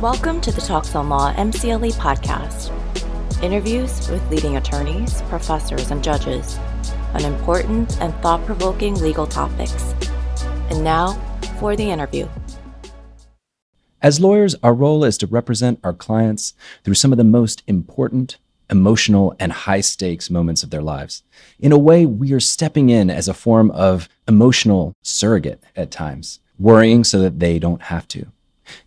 Welcome to the Talks on Law MCLE podcast. Interviews with leading attorneys, professors, and judges on important and thought provoking legal topics. And now for the interview. As lawyers, our role is to represent our clients through some of the most important, emotional, and high stakes moments of their lives. In a way, we are stepping in as a form of emotional surrogate at times, worrying so that they don't have to.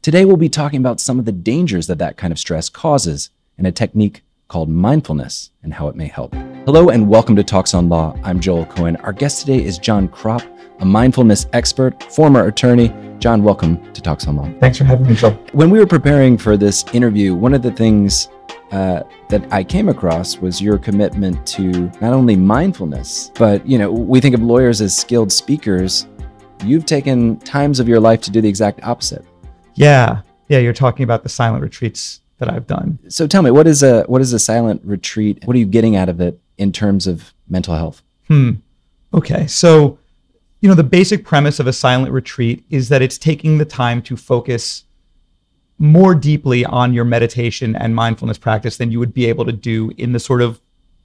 Today, we'll be talking about some of the dangers that that kind of stress causes and a technique called mindfulness and how it may help. Hello, and welcome to Talks on Law. I'm Joel Cohen. Our guest today is Jon Krop, a mindfulness expert, former attorney. Jon, welcome to Talks on Law. Thanks for having me, Joel. When we were preparing for this interview, one of the things uh, that I came across was your commitment to not only mindfulness, but you know, we think of lawyers as skilled speakers. You've taken times of your life to do the exact opposite. Yeah. Yeah. You're talking about the silent retreats that I've done. So tell me, what is a what is a silent retreat? What are you getting out of it in terms of mental health? Hmm. Okay. So, you know, the basic premise of a silent retreat is that it's taking the time to focus more deeply on your meditation and mindfulness practice than you would be able to do in the sort of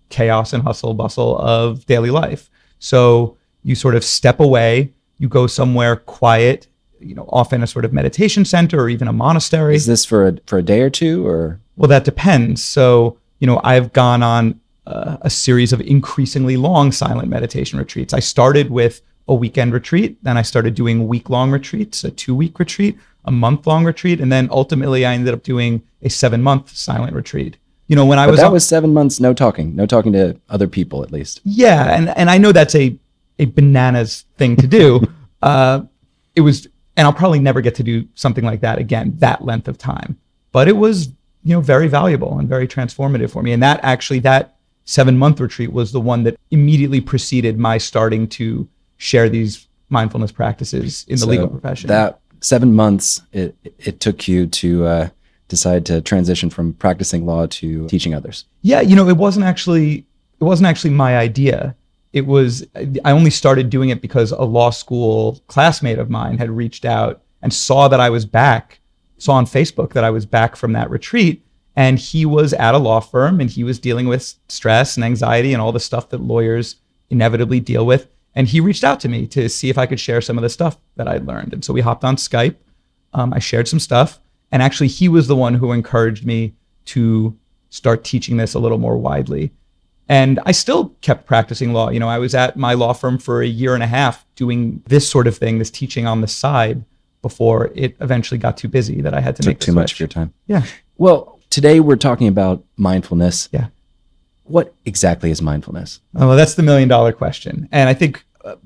chaos and hustle bustle of daily life. So you sort of step away, you go somewhere quiet you know, often a sort of meditation center or even a monastery. Is this for a, for a day or two or? Well, that depends. So, you know, I've gone on uh, a series of increasingly long silent meditation retreats. I started with a weekend retreat, then I started doing week long retreats, a two week retreat, a month long retreat, and then ultimately I ended up doing a seven month silent retreat. You know, when I but was that was seven months, no talking, no talking to other people at least. Yeah, and and I know that's a a bananas thing to do. uh, it was and I'll probably never get to do something like that again, that length of time. But it was, you know, very valuable and very transformative for me. And that actually, that seven month retreat was the one that immediately preceded my starting to share these mindfulness practices in the so legal profession. That seven months, it, it took you to uh, decide to transition from practicing law to teaching others. Yeah, you know, it wasn't actually it wasn't actually my idea it was I only started doing it because a law school classmate of mine had reached out and saw that I was back, saw on Facebook that I was back from that retreat. And he was at a law firm and he was dealing with stress and anxiety and all the stuff that lawyers inevitably deal with. And he reached out to me to see if I could share some of the stuff that I'd learned. And so we hopped on Skype. Um, I shared some stuff. And actually, he was the one who encouraged me to start teaching this a little more widely. And I still kept practicing law. You know, I was at my law firm for a year and a half doing this sort of thing, this teaching on the side before it eventually got too busy that I had to Took make too switch. much of your time. Yeah. Well, today we're talking about mindfulness. Yeah. What exactly is mindfulness? Oh, well, that's the million dollar question. And I think, uh,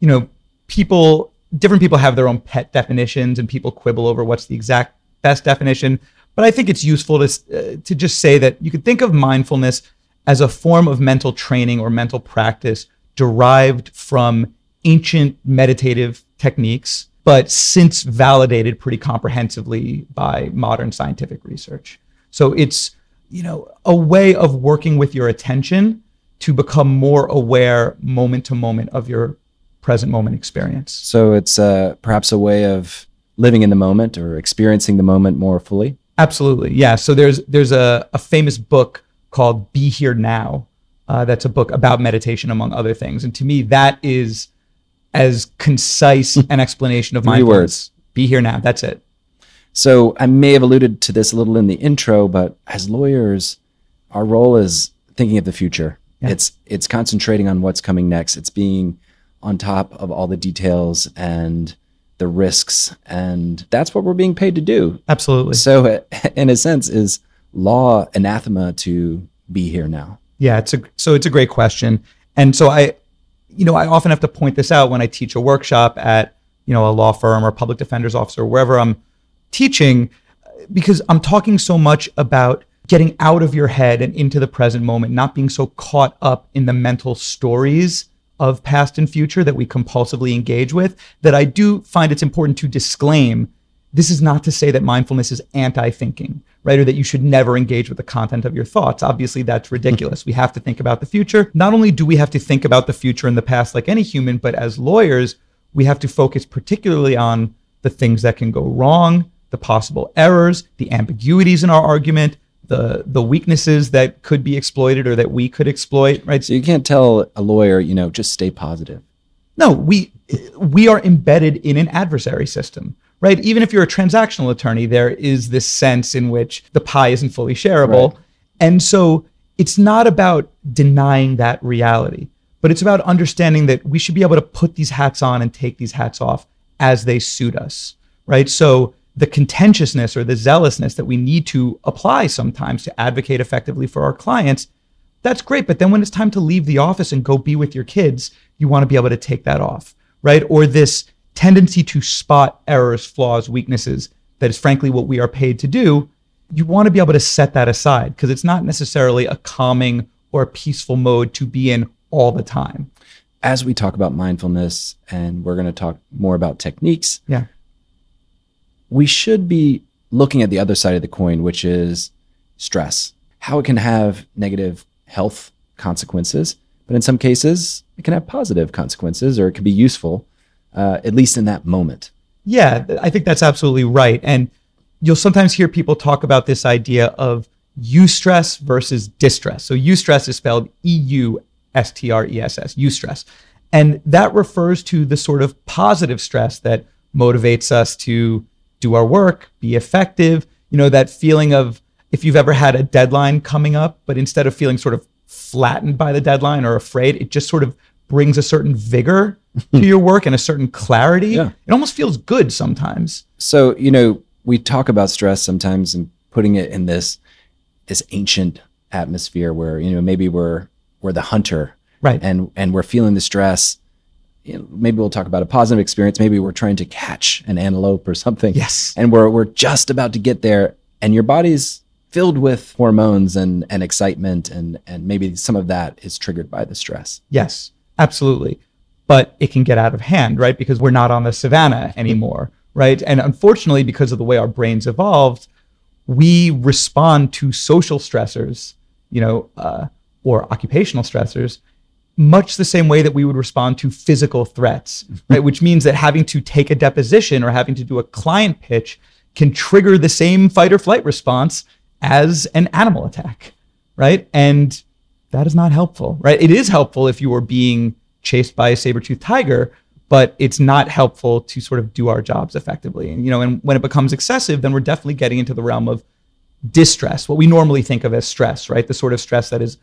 you know, people, different people have their own pet definitions and people quibble over what's the exact best definition. But I think it's useful to, uh, to just say that you could think of mindfulness as a form of mental training or mental practice derived from ancient meditative techniques, but since validated pretty comprehensively by modern scientific research. So it's, you know, a way of working with your attention to become more aware moment to moment of your present moment experience. So it's uh, perhaps a way of living in the moment or experiencing the moment more fully. Absolutely, yeah. So there's there's a, a famous book called Be Here Now. Uh, that's a book about meditation, among other things. And to me, that is as concise an explanation of mindfulness. words. Be here now. That's it. So I may have alluded to this a little in the intro, but as lawyers, our role is thinking of the future. Yeah. It's it's concentrating on what's coming next. It's being on top of all the details and the risks, and that's what we're being paid to do. Absolutely. So, in a sense, is law anathema to be here now? Yeah, it's a so it's a great question. And so I you know, I often have to point this out when I teach a workshop at, you know, a law firm or public defender's office or wherever I'm teaching because I'm talking so much about getting out of your head and into the present moment, not being so caught up in the mental stories of past and future that we compulsively engage with that I do find it's important to disclaim this is not to say that mindfulness is anti thinking, right? Or that you should never engage with the content of your thoughts. Obviously, that's ridiculous. Mm-hmm. we have to think about the future. Not only do we have to think about the future and the past like any human, but as lawyers, we have to focus particularly on the things that can go wrong, the possible errors, the ambiguities in our argument, the the weaknesses that could be exploited or that we could exploit, right? So you can't tell a lawyer, you know, just stay positive. No, we we are embedded in an adversary system, right? Even if you're a transactional attorney, there is this sense in which the pie isn't fully shareable. Right. And so it's not about denying that reality, but it's about understanding that we should be able to put these hats on and take these hats off as they suit us, right? So the contentiousness or the zealousness that we need to apply sometimes to advocate effectively for our clients, that's great. But then when it's time to leave the office and go be with your kids, you want to be able to take that off, right? Or this tendency to spot errors, flaws, weaknesses that is frankly what we are paid to do. You want to be able to set that aside because it's not necessarily a calming or a peaceful mode to be in all the time. As we talk about mindfulness and we're going to talk more about techniques, Yeah. we should be looking at the other side of the coin, which is stress, how it can have negative health consequences, but in some cases, it can have positive consequences or it can be useful, uh, at least in that moment. Yeah, I think that's absolutely right. And you'll sometimes hear people talk about this idea of eustress versus distress. So eustress is spelled E U S T R E S S, eustress. And that refers to the sort of positive stress that motivates us to do our work, be effective. You know, that feeling of if you've ever had a deadline coming up, but instead of feeling sort of flattened by the deadline or afraid, it just sort of brings a certain vigor Hmm. to your work and a certain clarity. Yeah. It almost feels good sometimes. So, you know, we talk about stress sometimes and putting it in this this ancient atmosphere where, you know, maybe we're we're the hunter Right. and and we're feeling the stress. You know, maybe we'll talk about a positive experience. Maybe we're trying to catch an antelope or something. Yes. And we're we're just about to get there and your body's filled with hormones and and excitement and and maybe some of that is triggered by the stress. Yes, absolutely. But it can get out of hand, right? Because we're not on the savannah anymore, right? And unfortunately, because of the way our brains evolved, we respond to social stressors, you know, uh, or occupational stressors, much the same way that we would respond to physical threats, right? Which means that having to take a deposition or having to do a client pitch can trigger the same fight or flight response as an animal attack, right? And that is not helpful, right? It is helpful if you are being chased by a saber-toothed tiger, but it's not helpful to sort of do our jobs effectively. And you know, and when it becomes excessive, then we're definitely getting into the realm of distress, what we normally think of as stress, right? The sort of stress that is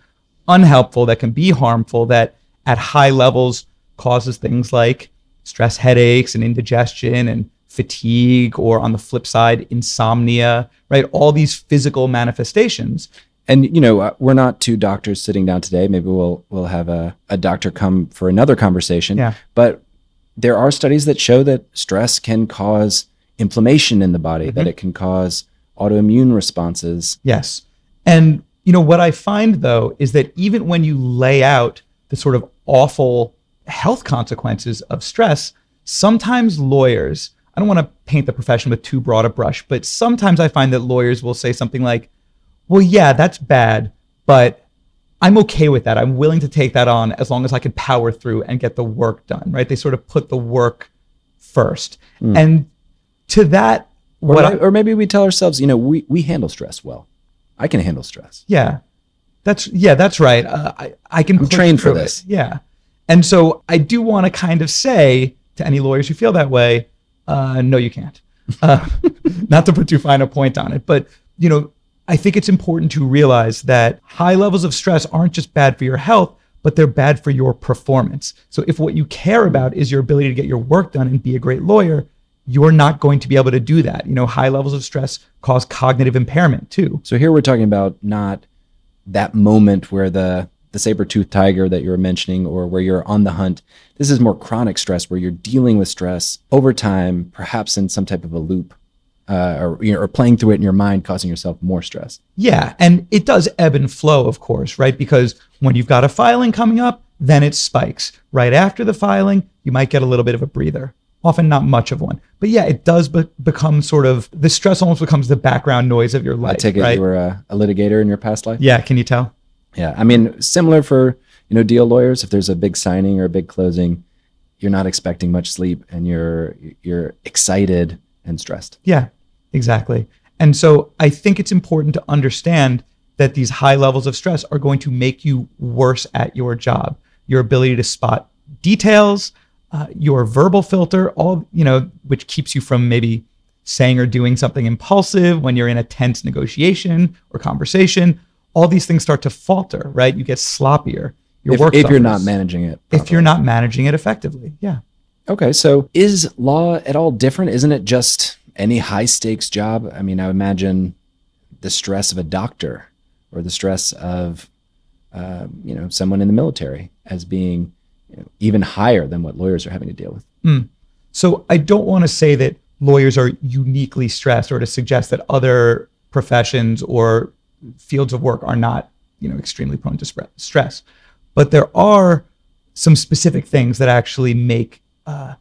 unhelpful, that can be harmful, that at high levels causes things like stress headaches and indigestion and fatigue, or on the flip side, insomnia, right? All these physical manifestations. And you know, uh, we're not two doctors sitting down today. Maybe we'll we'll have a, a doctor come for another conversation. Yeah. But there are studies that show that stress can cause inflammation in the body, Mm-hmm. that it can cause autoimmune responses. Yes. And you know what I find though is that even when you lay out the sort of awful health consequences of stress, sometimes lawyers, I don't want to paint the profession with too broad a brush, but sometimes I find that lawyers will say something like, "Well, yeah, that's bad, but I'm okay with that. I'm willing to take that on as long as I can power through and get the work done." Right? They sort of put the work first. And to that Or, I- or maybe we tell ourselves, you know, we, we handle stress well. I can handle stress. Yeah, that's yeah, that's right. Uh, I I can I'm trained for through it. this. Yeah, and so I do want to kind of say to any lawyers who feel that way, uh, no, you can't. Uh, not to put too fine a point on it, but you know, I think it's important to realize that high levels of stress aren't just bad for your health, but they're bad for your performance. So if what you care about is your ability to get your work done and be a great lawyer, you're not going to be able to do that. You know, high levels of stress cause cognitive impairment too. So here we're talking about not that moment where the the saber-toothed tiger that you were mentioning or where you're on the hunt. This is more chronic stress where you're dealing with stress over time, perhaps in some type of a loop, uh, or, you know, or playing through it in your mind, causing yourself more stress. Yeah, and it does ebb and flow, of course, right? Because when you've got a filing coming up, then it spikes. Right after the filing, you might get a little bit of a breather. Often not much of one. But yeah, it does be- become sort of the stress almost becomes the background noise of your life. I take it right? you were a, a litigator in your past life. yeah, can you tell? Yeah, I mean, similar for you know deal lawyers. If there's a big signing or a big closing, you're not expecting much sleep, and you're you're excited and stressed. Yeah. Exactly. And so I think it's important to understand that these high levels of stress are going to make you worse at your job. Your ability to spot details, uh, your verbal filter, all, you know, which keeps you from maybe saying or doing something impulsive when you're in a tense negotiation or conversation. All these things start to falter, right? You get sloppier. Your if, work if you're not managing it. if you're not managing it effectively. Yeah. Okay, so is law at all different? Isn't it just any high stakes job? I mean, I imagine the stress of a doctor or the stress of, uh, you know, someone in the military as being you know, even higher than what lawyers are having to deal with. So I don't want to say that lawyers are uniquely stressed or to suggest that other professions or fields of work are not, you know, extremely prone to stress. But there are some specific things that actually make uh,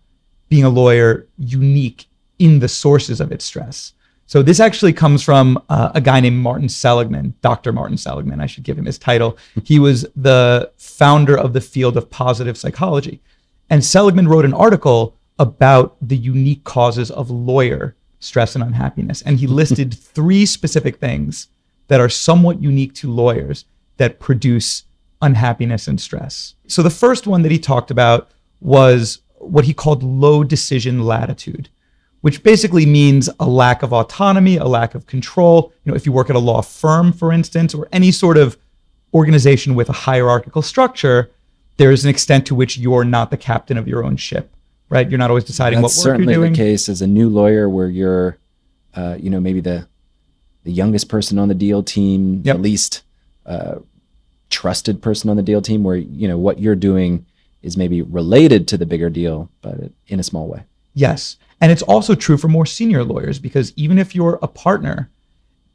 being a lawyer unique in the sources of its stress. So this actually comes from uh, a guy named Martin Seligman, Dr. Martin Seligman. I should give him his title. He was the founder of the field of positive psychology. And Seligman wrote an article about the unique causes of lawyer stress and unhappiness. And he listed three specific things that are somewhat unique to lawyers that produce unhappiness and stress. So the first one that he talked about was what he called low decision latitude, which basically means a lack of autonomy, a lack of control. You know, if you work at a law firm, for instance, or any sort of organization with a hierarchical structure, there is an extent to which you're not the captain of your own ship, right? You're not always deciding That's what work you're doing. Certainly, the case as a new lawyer where you're, uh, you know, maybe the the youngest person on the deal team, Yep. the least uh, trusted person on the deal team, where you know what you're doing is maybe related to the bigger deal, but in a small way. Yes. And it's also true for more senior lawyers because even if you're a partner,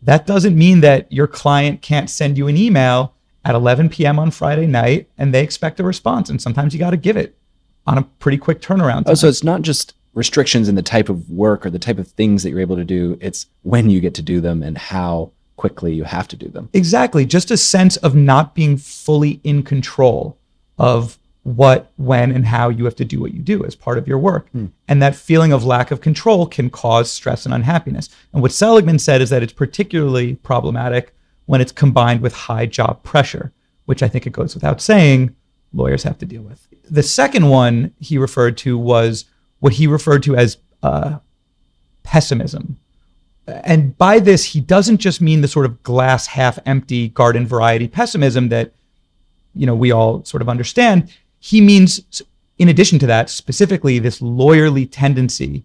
that doesn't mean that your client can't send you an email at 11 p.m. on Friday night and they expect a response. And sometimes you got to give it on a pretty quick turnaround. Oh, so it's not just restrictions in the type of work or the type of things that you're able to do. It's when you get to do them and how quickly you have to do them. Exactly. Just a sense of not being fully in control of what, when, and how you have to do what you do as part of your work. And that feeling of lack of control can cause stress and unhappiness. And what Seligman said is that it's particularly problematic when it's combined with high job pressure, which I think it goes without saying lawyers have to deal with. The second one he referred to was what he referred to as uh, pessimism and by this he doesn't just mean the sort of glass half empty garden variety pessimism that you know we all sort of understand he means in addition to that specifically this lawyerly tendency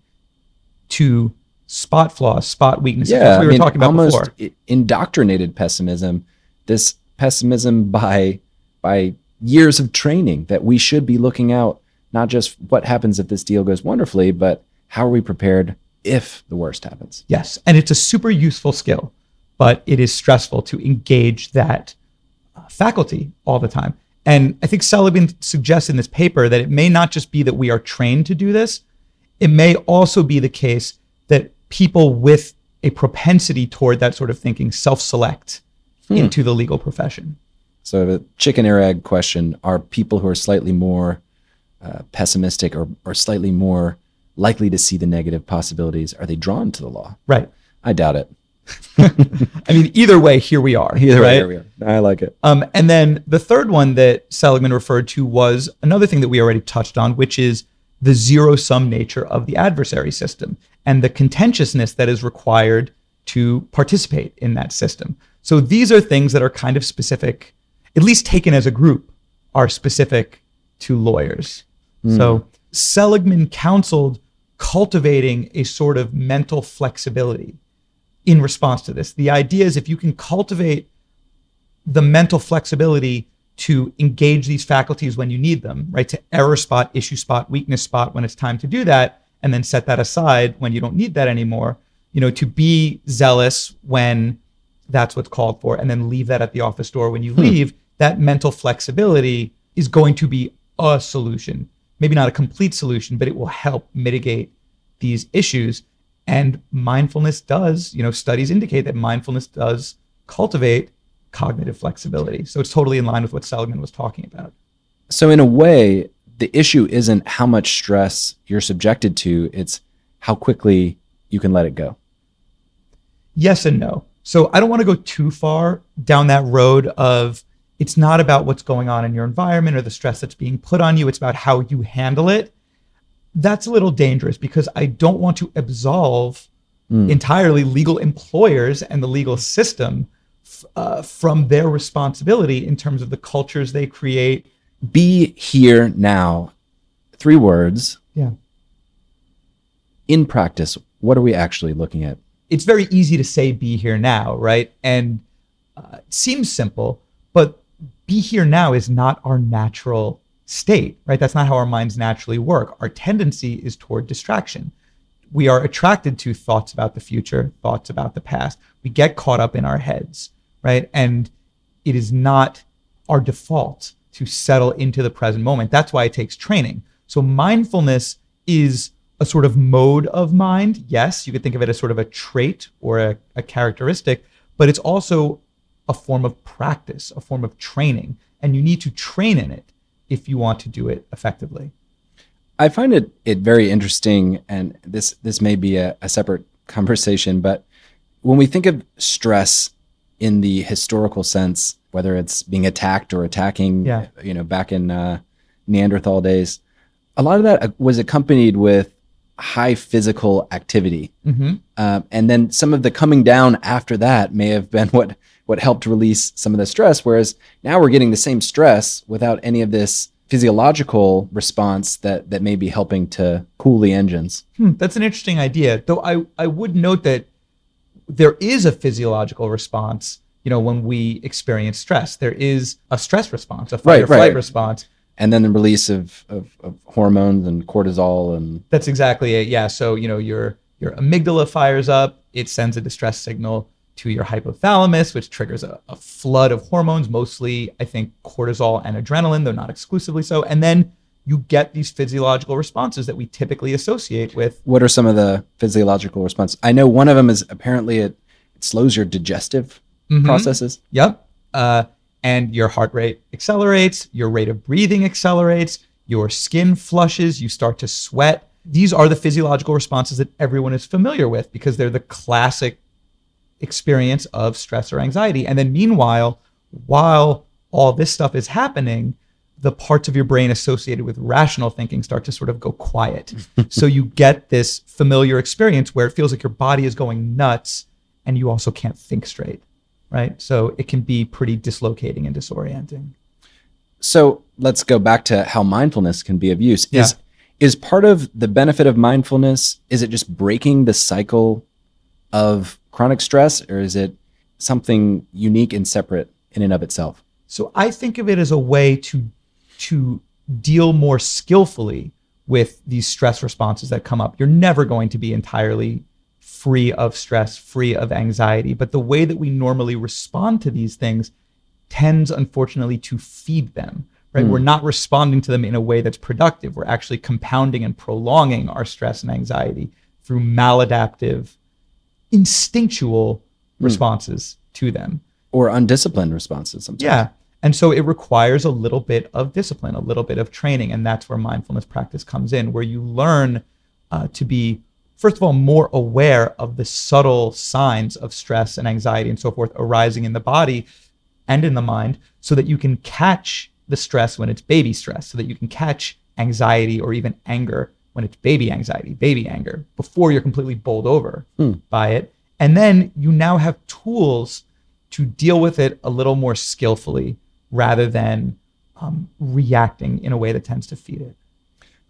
to spot flaws spot weaknesses Yeah, That's what I we were mean, talking about almost before indoctrinated pessimism. This pessimism by by years of training that we should be looking out not just what happens if this deal goes wonderfully, but how are we prepared if the worst happens? Yes. And it's a super useful skill, but it is stressful to engage that uh, faculty all the time. And I think Seligman suggests in this paper that it may not just be that we are trained to do this, it may also be the case that people with a propensity toward that sort of thinking self select into the legal profession. So the chicken or egg question: Are people who are slightly more uh, pessimistic or or slightly more likely to see the negative possibilities are they drawn to the law? Right. I doubt it. I mean, either way, here we are. Either way, right? here we are. I like it. Um, and then the third one that Seligman referred to was another thing that we already touched on, which is the zero sum nature of the adversary system and the contentiousness that is required to participate in that system. So these are things that are kind of specific, at least taken as a group, are specific to lawyers. So Seligman counseled cultivating a sort of mental flexibility in response to this. The idea is if you can cultivate the mental flexibility to engage these faculties when you need them, right? To error spot, issue spot, weakness spot when it's time to do that, and then set that aside when you don't need that anymore. You know, to be zealous when that's what's called for, and then leave that at the office door when you hmm. leave. That mental flexibility is going to be a solution. Maybe not a complete solution, but it will help mitigate these issues. And mindfulness does, you know, studies indicate that mindfulness does cultivate cognitive flexibility. So it's totally in line with what Seligman was talking about. So in a way, the issue isn't how much stress you're subjected to; it's how quickly you can let it go. Yes and no. So I don't want to go too far down that road of it's not about what's going on in your environment or the stress that's being put on you. It's about how you handle it. That's a little dangerous because I don't want to absolve entirely legal employers and the legal system f- uh, from their responsibility in terms of the cultures they create. Be here now. Three words. Yeah. In practice, what are we actually looking at? it's very easy to say be here now, right? And uh, it seems simple, but be here now is not our natural state, right? That's not how our minds naturally work. Our tendency is toward distraction. We are attracted to thoughts about the future, thoughts about the past. We get caught up in our heads, right? And it is not our default to settle into the present moment. That's why it takes training. So mindfulness is a sort of mode of mind. Yes, you could think of it as sort of a trait or a, a characteristic, but it's also a form of practice, a form of training. And you need to train in it if you want to do it effectively. I find it it very interesting, and this this may be a, a separate conversation, but when we think of stress in the historical sense, whether it's being attacked or attacking, Yeah. you know, back in uh, Neanderthal days, a lot of that uh, was accompanied with high physical activity, Mm-hmm. um, and then some of the coming down after that may have been what what helped release some of the stress. Whereas now we're getting the same stress without any of this physiological response that that may be helping to cool the engines. Hmm, that's an interesting idea. Though I, I would note that there is a physiological response, you know, when we experience stress. There is a stress response, a fight Right, or flight right. response. And then the release of, of, of hormones and cortisol and That's exactly it. Yeah. So, you know, your your amygdala fires up, it sends a distress signal to your hypothalamus, which triggers a, a flood of hormones, mostly, I think, cortisol and adrenaline, though not exclusively so. And then you get these physiological responses that we typically associate with what are some of the physiological responses? I know one of them is apparently it, it slows your digestive Mhm. processes. Yep. Uh, and your heart rate accelerates, your rate of breathing accelerates, your skin flushes, you start to sweat. These are the physiological responses that everyone is familiar with because they're the classic experience of stress or anxiety. And then, meanwhile, while all this stuff is happening, the parts of your brain associated with rational thinking start to sort of go quiet. so you get this familiar experience where it feels like your body is going nuts and you also can't think straight, right? So it can be pretty dislocating and disorienting. So let's go back to how mindfulness can be of use. Yeah. Is is part of the benefit of mindfulness is it just breaking the cycle of chronic stress or is it something unique and separate in and of itself? So I think of it as a way to to deal more skillfully with these stress responses that come up. You're never going to be entirely free of stress, free of anxiety, but the way that we normally respond to these things tends unfortunately to feed them. Right? Hmm. We're not responding to them in a way that's productive. We're actually compounding and prolonging our stress and anxiety through maladaptive, instinctual responses to them. Or undisciplined responses sometimes. Yeah. And so it requires a little bit of discipline, a little bit of training. And that's where mindfulness practice comes in, where you learn uh, to be, first of all, more aware of the subtle signs of stress and anxiety and so forth arising in the body and in the mind so that you can catch the stress when it's baby stress, so that you can catch anxiety or even anger when it's baby anxiety, baby anger, before you're completely bowled over by it. And then you now have tools to deal with it a little more skillfully rather than um, reacting in a way that tends to feed it.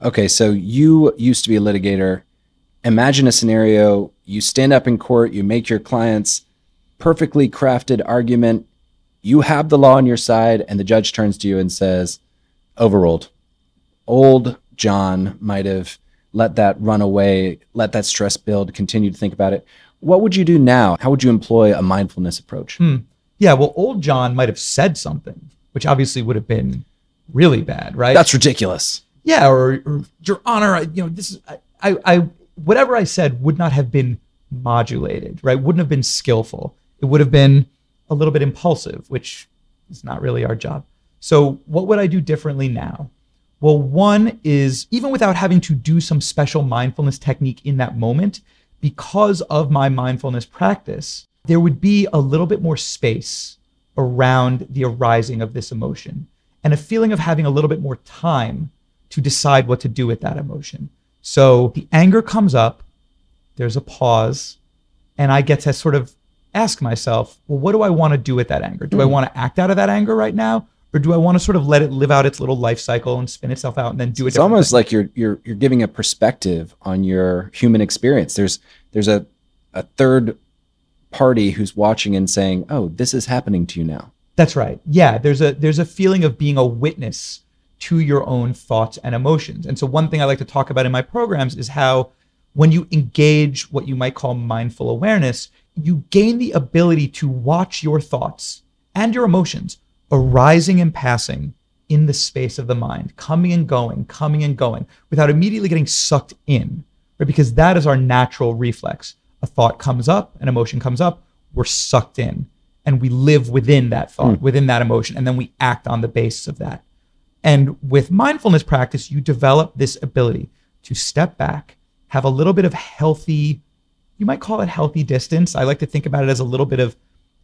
Okay, so you used to be a litigator. Imagine a scenario you stand up in court, you make your client's perfectly crafted argument, you have the law on your side, and the judge turns to you and says, Overruled. Old Jon might have let that run away, let that stress build, continue to think about it. What would you do now? How would you employ a mindfulness approach? Hmm. Yeah, well, old Jon might have said something, which obviously would have been really bad, right? That's ridiculous. yeah, or, or Your Honor, I, you know, this is I, I, I, whatever I said would not have been modulated, right? Wouldn't have been skillful. It would have been a little bit impulsive, which is not really our job. So, what would I do differently now? Well, one is even without having to do some special mindfulness technique in that moment, because of my mindfulness practice, there would be a little bit more space around the arising of this emotion and a feeling of having a little bit more time to decide what to do with that emotion. So the anger comes up, there's a pause, and I get to sort of ask myself, well, what do I want to do with that anger? Do mm. I want to act out of that anger right now? Or do I want to sort of let it live out its little life cycle and spin itself out and then do it? It's almost like you're you're you're giving a perspective on your human experience. There's there's a a third party who's watching and saying, "Oh, this is happening to you now." That's right. Yeah, there's a there's a feeling of being a witness to your own thoughts and emotions. And so one thing I like to talk about in my programs is how when you engage what you might call mindful awareness, you gain the ability to watch your thoughts and your emotions arising and passing in the space of the mind, coming and going, coming and going, without immediately getting sucked in, right? Because that is our natural reflex. A thought comes up, an emotion comes up, we're sucked in, and we live within that thought, mm. within that emotion, and then we act on the basis of that. And with mindfulness practice, you develop this ability to step back, have a little bit of healthy, you might call it healthy distance. I like to think about it as a little bit of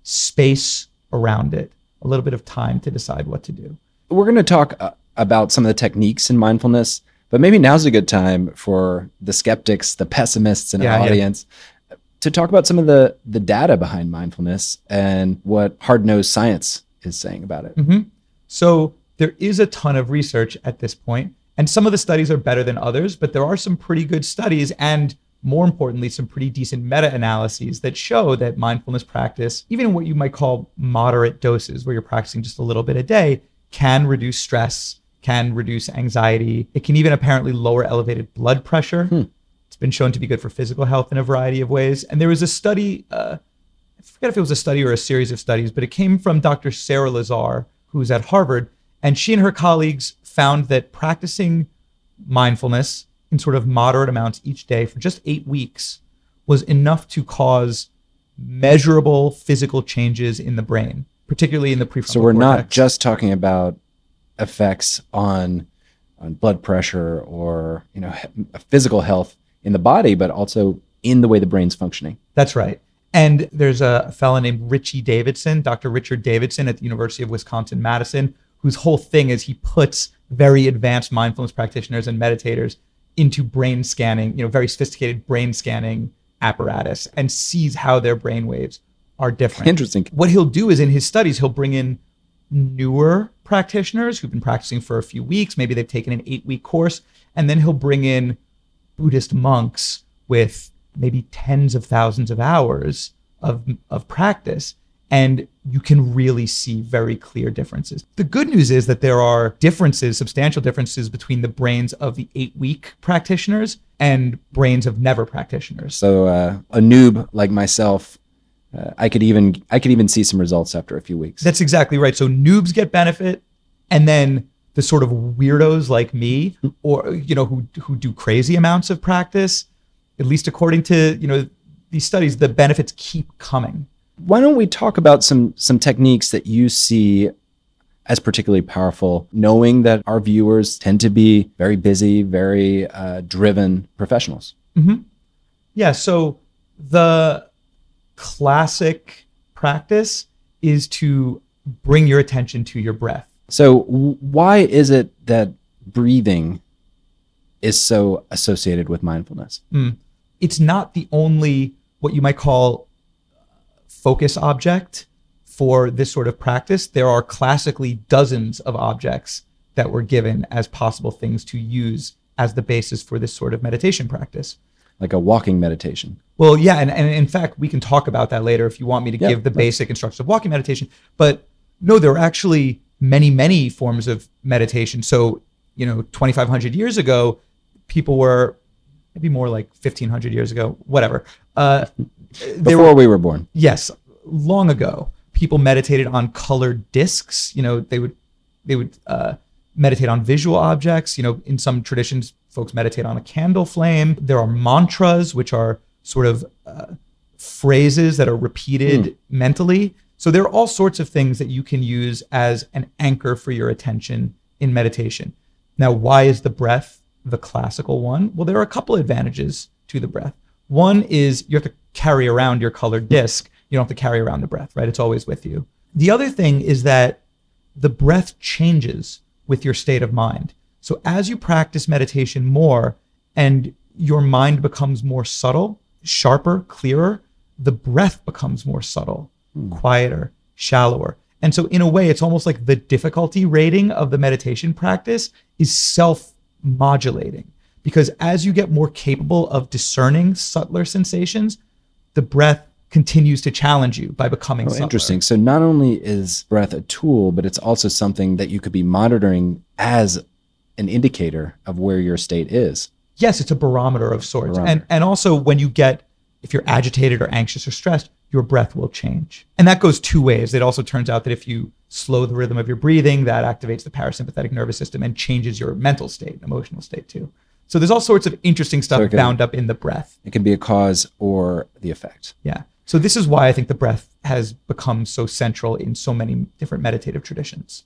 space around it, a little bit of time to decide what to do. We're going to talk uh, about some of the techniques in mindfulness, but maybe now's a good time for the skeptics, the pessimists in yeah, our audience yeah. to talk about some of the the data behind mindfulness and what hard-nosed science is saying about it. Mm-hmm. So there is a ton of research at this point, and some of the studies are better than others, but there are some pretty good studies and more importantly, some pretty decent meta analyses that show that mindfulness practice, even what you might call moderate doses, where you're practicing just a little bit a day, can reduce stress, can reduce anxiety. It can even apparently lower elevated blood pressure. Hmm. It's been shown to be good for physical health in a variety of ways. And there was a study, uh, I forget if it was a study or a series of studies, but it came from Dr. Sarah Lazar, who's at Harvard, and she and her colleagues found that practicing mindfulness in sort of moderate amounts each day for just eight weeks was enough to cause measurable physical changes in the brain, particularly in the prefrontal. Cortex. So we're cortex. not just talking about effects on on blood pressure or you know physical health in the body, but also in the way the brain's functioning. That's right. And there's a fellow named Richie Davidson, Dr. Richard Davidson at the University of Wisconsin Madison, whose whole thing is he puts very advanced mindfulness practitioners and meditators into brain scanning, you know, very sophisticated brain scanning apparatus and sees how their brain waves are different. Interesting. What he'll do is in his studies, he'll bring in newer practitioners who've been practicing for a few weeks. Maybe they've taken an eight week course. And then he'll bring in Buddhist monks with maybe tens of thousands of hours of, of practice and you can really see very clear differences. The good news is that there are differences, substantial differences between the brains of the eight week practitioners and brains of never practitioners. So uh, a noob like myself, uh, I could even I could even see some results after a few weeks. That's exactly right. So noobs get benefit, and then the sort of weirdos like me, or you know who who do crazy amounts of practice, at least according to you know these studies, the benefits keep coming why don't we talk about some some techniques that you see as particularly powerful, knowing that our viewers tend to be very busy, very uh, driven professionals? Mm-hmm. Yeah. So the classic practice is to bring your attention to your breath. So, why is it that breathing is so associated with mindfulness? Mm. It's not the only what you might call focus object for this sort of practice, there are classically dozens of objects that were given as possible things to use as the basis for this sort of meditation practice. Like a walking meditation. Well, yeah. And, and in fact, we can talk about that later if you want me to yeah, give the basic instructions of walking meditation. But no, there are actually many, many forms of meditation. So, you know, 2,500 years ago, people were maybe more like 1,500 years ago, whatever. Uh, before were, we were born. Yes, long ago, people meditated on colored discs. You know, they would they would uh, meditate on visual objects. You know, in some traditions, folks meditate on a candle flame. There are mantras, which are sort of uh, phrases that are repeated mm. mentally. So there are all sorts of things that you can use as an anchor for your attention in meditation. Now, why is the breath the classical one? Well, there are a couple advantages to the breath. One is you have to carry around your colored disc. You don't have to carry around the breath, right? It's always with you. The other thing is that the breath changes with your state of mind. So as you practice meditation more and your mind becomes more subtle, sharper, clearer, the breath becomes more subtle, hmm. quieter, shallower. And so, in a way, it's almost like the difficulty rating of the meditation practice is self modulating because as you get more capable of discerning subtler sensations, the breath continues to challenge you by becoming Oh, subtler. interesting. So not only is breath a tool, but it's also something that you could be monitoring as an indicator of where your state is. yes, it's a barometer of sorts. Barometer. And and also when you get if you're agitated or anxious or stressed, your breath will change. And that goes two ways. It also turns out that if you slow the rhythm of your breathing, that activates the parasympathetic nervous system and changes your mental state, emotional state too. So there's all sorts of interesting stuff So can- bound up in the breath. It can be a cause or the effect. Yeah. So this is why I think the breath has become so central in so many different meditative traditions.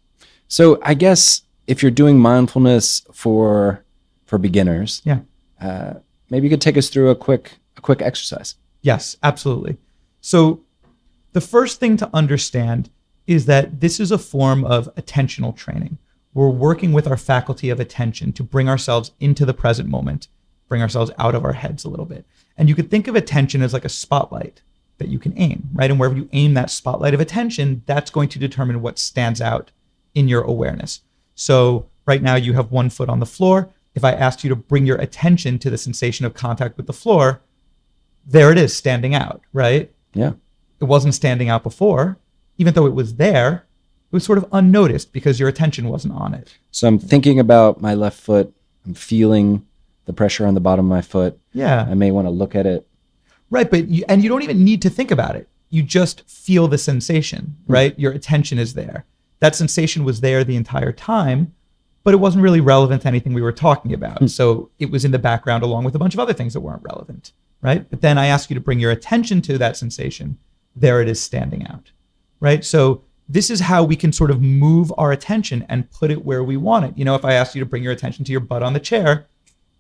So I guess if you're doing mindfulness for for beginners, Yeah. uh, maybe you could take us through a quick a quick exercise. Yes, absolutely. So the first thing to understand is that this is a form of attentional training. We're working with our faculty of attention to bring ourselves into the present moment, bring ourselves out of our heads a little bit. And you could think of attention as like a spotlight that you can aim, right? And wherever you aim that spotlight of attention, that's going to determine what stands out in your awareness. So right now you have one foot on the floor. If I asked you to bring your attention to the sensation of contact with the floor, there it is standing out, right? Yeah. It wasn't standing out before, even though it was there. It was sort of unnoticed because your attention wasn't on it. So I'm thinking about my left foot. I'm feeling the pressure on the bottom of my foot. Yeah. I may want to look at it. Right, but you, and you don't even need to think about it. You just feel the sensation, mm. right? Your attention is there. That sensation was there the entire time, but it wasn't really relevant to anything we were talking about. Hmm. So it was in the background along with a bunch of other things that weren't relevant, right? But then I ask you to bring your attention to that sensation. There it is standing out, right? So this is how we can sort of move our attention and put it where we want it. You know, if I asked you to bring your attention to your butt on the chair,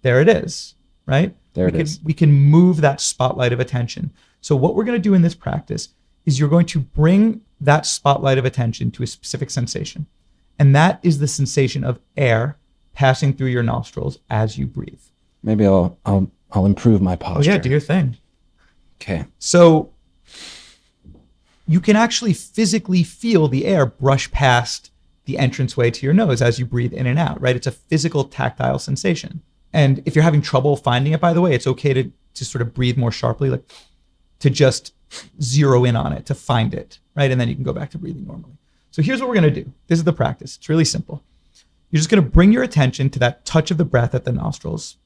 there it is, right? There we it can, is. We can move that spotlight of attention. So what we're going to do in this practice is you're going to bring that spotlight of attention to a specific sensation. And that is the sensation of air passing through your nostrils as you breathe. Maybe I'll I'll I'll improve my Oh posture. yeah, do your thing. Okay. So you can actually physically feel the air brush past the entranceway to your nose as you breathe in and out, right? It's a physical tactile sensation. And if you're having trouble finding it, by the way, it's okay to, to sort of breathe more sharply, like to just zero in on it, to find it, right? And then you can go back to breathing normally. So here's what we're to do. This is the practice. It's really simple. You're just to bring your attention to that touch of the breath at the nostrils,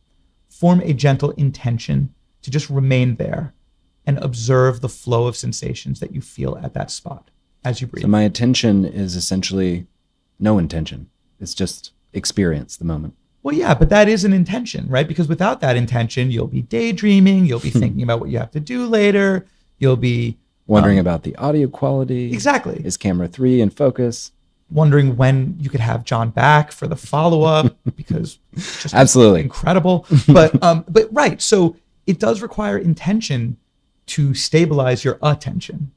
form a gentle intention to just remain there and observe the flow of sensations that you feel at that spot as you breathe. So my attention is essentially no intention. It's just experience the moment. well, yeah, but that is an intention, right? Because without that intention, you'll be daydreaming, you'll be thinking about what you have to do later, you'll be Wondering Um, about the audio quality. exactly Is camera three in focus? wondering when you could have Jon back for the follow up because just Absolutely. incredible. But um, but right, so it does require intention to stabilize your attention,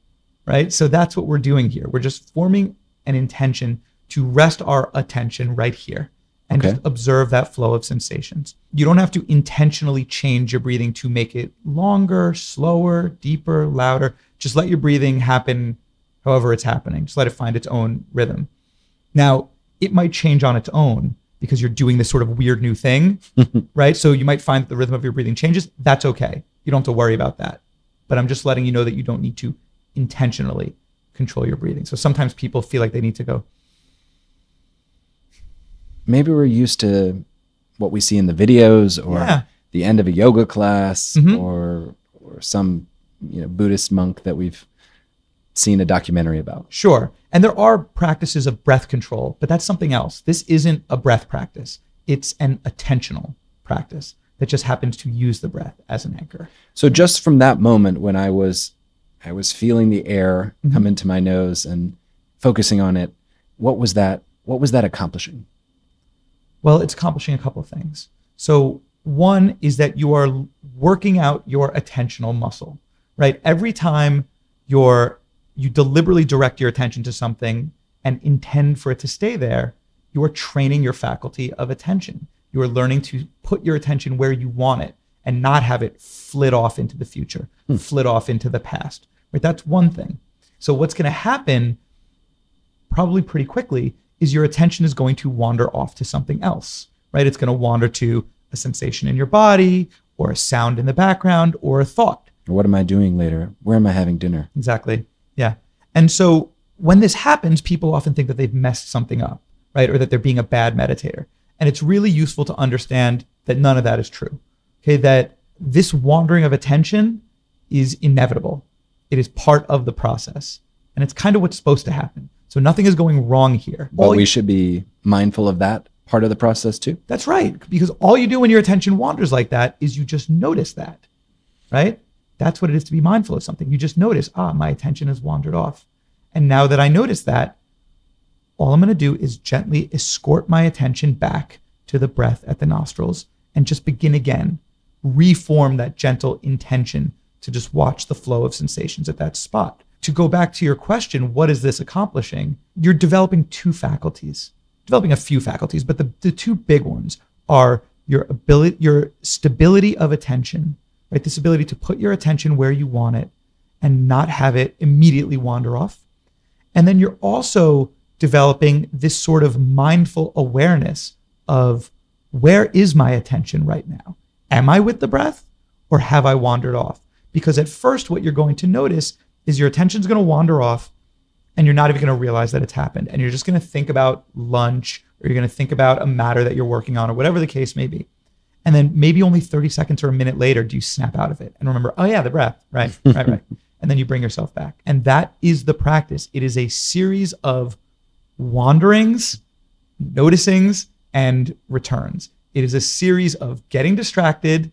right? So that's what we're doing here. We're just forming an intention to rest our attention right here and Okay. just observe that flow of sensations. You don't have to intentionally change your breathing to make it longer, slower, deeper, louder. Just let your breathing happen however it's happening. Just let it find its own rhythm. Now, it might change on its own because you're doing this sort of weird new thing, right? So you might find that the rhythm of your breathing changes. That's okay. You don't have to worry about that. But I'm just letting you know that you don't need to intentionally control your breathing. So sometimes people feel like they need to go, Maybe we're used to what we see in the videos or Yeah. the end of a yoga class Mhm. or or some you know Buddhist monk that we've seen a documentary about. Sure. And there are practices of breath control, but that's something else. This isn't a breath practice, it's an attentional practice that just happens to use the breath as an anchor. So just from that moment when I was I was feeling the air mm-hmm. come into my nose and focusing on it, what was that what was that accomplishing? Well, it's accomplishing a couple of things. So, One is that you are working out your attentional muscle, right? Every time you're you deliberately direct your attention to something and intend for it to stay there, you are training your faculty of attention. You are learning to put your attention where you want it and not have it flit off into the future, hmm. flit off into the past. Right? That's one thing. So what's going to happen probably pretty quickly is your attention is going to wander off to something else, right? It's going to wander to a sensation in your body or a sound in the background or a thought. What am I doing later? Where am I having dinner? Exactly. Yeah. And so when this happens, people often think that they've messed something up, right? Or that they're being a bad meditator. And it's really useful to understand that none of that is true. Okay. That this wandering of attention is inevitable. It is part of the process. And it's kind of what's supposed to happen. So nothing is going wrong here. But all we you, should be mindful of that part of the process too. That's right. Because all you do when your attention wanders like that is you just notice that, right? That's what it is to be mindful of something. You just notice, ah, my attention has wandered off. And now that I notice that, all I'm going to do is gently escort my attention back to the breath at the nostrils and just begin again. Reform that gentle intention to just watch the flow of sensations at that spot. To go back to your question, what is this accomplishing? You're developing two faculties, developing a few faculties, but the, the two big ones are your ability, your stability of attention right? This ability to put your attention where you want it and not have it immediately wander off. And then you're also developing this sort of mindful awareness of where is my attention right now? Am I with the breath or have I wandered off? Because at first, what you're going to notice is your attention's going to wander off and you're not even going to realize that it's happened. And you're just going to think about lunch or you're going to think about a matter that you're working on or whatever the case may be. And then maybe only 30 seconds or a minute later do you snap out of it and remember, oh yeah, the breath. Right, right, right. And then you bring yourself back. And that is the practice. It is a series of wanderings, noticings, and returns. It is a series of getting distracted,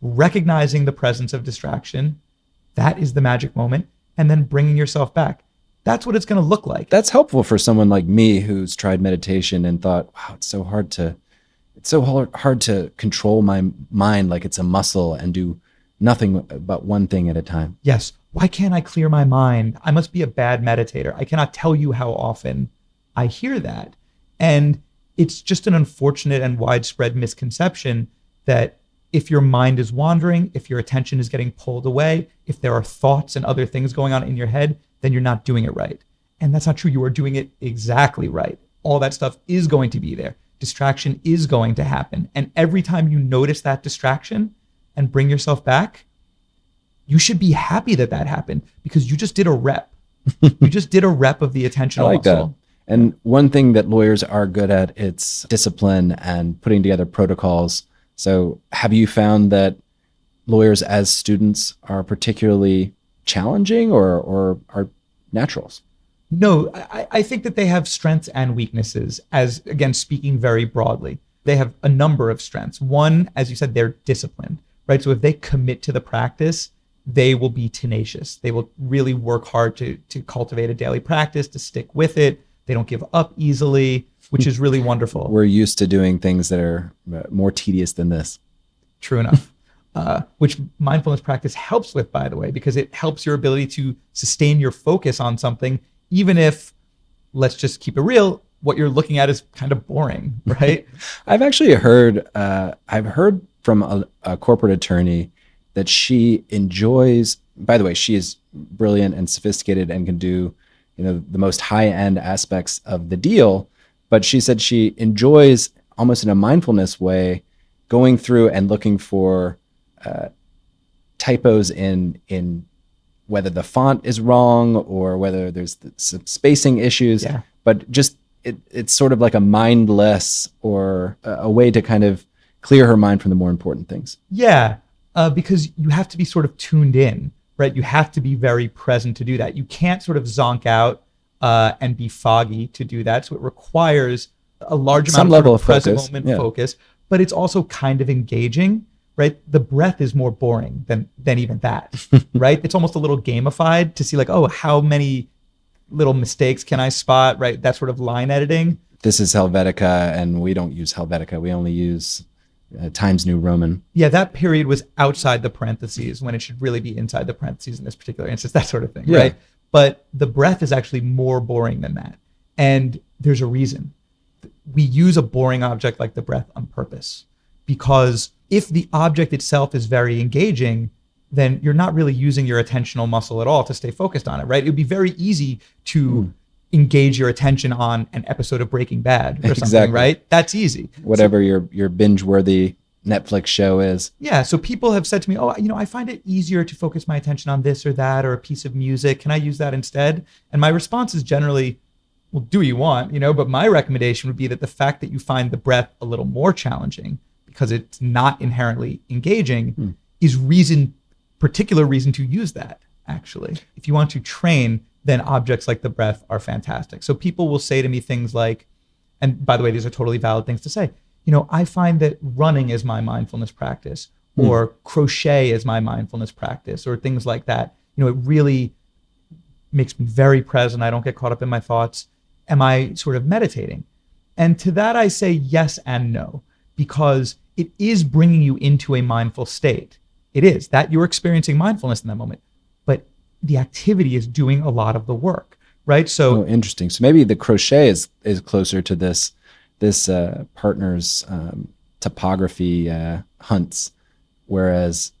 recognizing the presence of distraction. That is the magic moment. And then bringing yourself back. That's what it's going to look like. That's helpful for someone like me who's tried meditation and thought, wow, it's so hard to it's so hard, hard to control my mind like it's a muscle and do nothing but one thing at a time. Yes. Why can't I clear my mind? I must be a bad meditator. I cannot tell you how often I hear that. And it's just an unfortunate and widespread misconception that if your mind is wandering, if your attention is getting pulled away, if there are thoughts and other things going on in your head, then you're not doing it right. And that's not true. You are doing it exactly right. All that stuff is going to be there distraction is going to happen. And every time you notice that distraction and bring yourself back, you should be happy that that happened because you just did a rep. you just did a rep of the attention I like muscle. And one thing that lawyers are good at it's discipline and putting together protocols. So have you found that lawyers as students are particularly challenging or or are naturals? No, I, I think that they have strengths and weaknesses, as again, speaking very broadly. They have a number of strengths. One, as you said, they're disciplined, right? So if they commit to the practice, they will be tenacious. They will really work hard to, to cultivate a daily practice, to stick with it. They don't give up easily, which is really wonderful. We're used to doing things that are uh, more tedious than this. True enough. Uh, which mindfulness practice helps with, by the way, because it helps your ability to sustain your focus on something even if let's just keep it real what you're looking at is kind of boring right i've actually heard uh, i've heard from a, a, corporate attorney that she enjoys by the way she is brilliant and sophisticated and can do you know the most high end aspects of the deal but she said she enjoys almost in a mindfulness way going through and looking for uh, typos in in whether the font is wrong or whether there's some spacing issues. Yeah. But just it, it's sort of like a mindless or a, a way to kind of clear her mind from the more important things. Yeah, uh, because you have to be sort of tuned in, right? You have to be very present to do that. You can't sort of zonk out uh, and be foggy to do that. So it requires a large amount Some of, level of present focus. moment yeah. focus, but it's also kind of engaging right? The breath is more boring than than even that, right? It's almost a little gamified to see like, oh, how many little mistakes can I spot, right? That sort of line editing. This is Helvetica, and we don't use Helvetica. We only use uh, Times New Roman. Yeah, that period was outside the parentheses when it should really be inside the parentheses in this particular instance, that sort of thing, Yeah. right? But the breath is actually more boring than that. And there's a reason. We use a boring object like the breath on purpose because if the object itself is very engaging, then you're not really using your attentional muscle at all to stay focused on it, right? It would be very easy to engage your attention on an episode of Breaking Bad or something, Exactly. right? That's easy. Whatever your your binge worthy Netflix show is. Yeah. So people have said to me, oh, you know, I find it easier to focus my attention on this or that or a piece of music. Can I use that instead? And my response is generally, well, do what you want, you know, but my recommendation would be that the fact that you find the breath a little more challenging because it's not inherently engaging hmm. is reason, particular reason to use that, actually. If you want to train, then objects like the breath are fantastic. So people will say to me things like, and by the way, these are totally valid things to say. You know, I find that running is my mindfulness practice, hmm. or crochet is my mindfulness practice, or things like that. You know, it really makes me very present. I don't get caught up in my thoughts. Am I sort of meditating? And to that, I say yes and no, because it is bringing you into a mindful state. It is that you're experiencing mindfulness in that moment, the activity is doing a lot of the work, right? So, Oh, interesting. So maybe the crochet is is closer to this this uh, partner's um, topography uh, hunts, whereas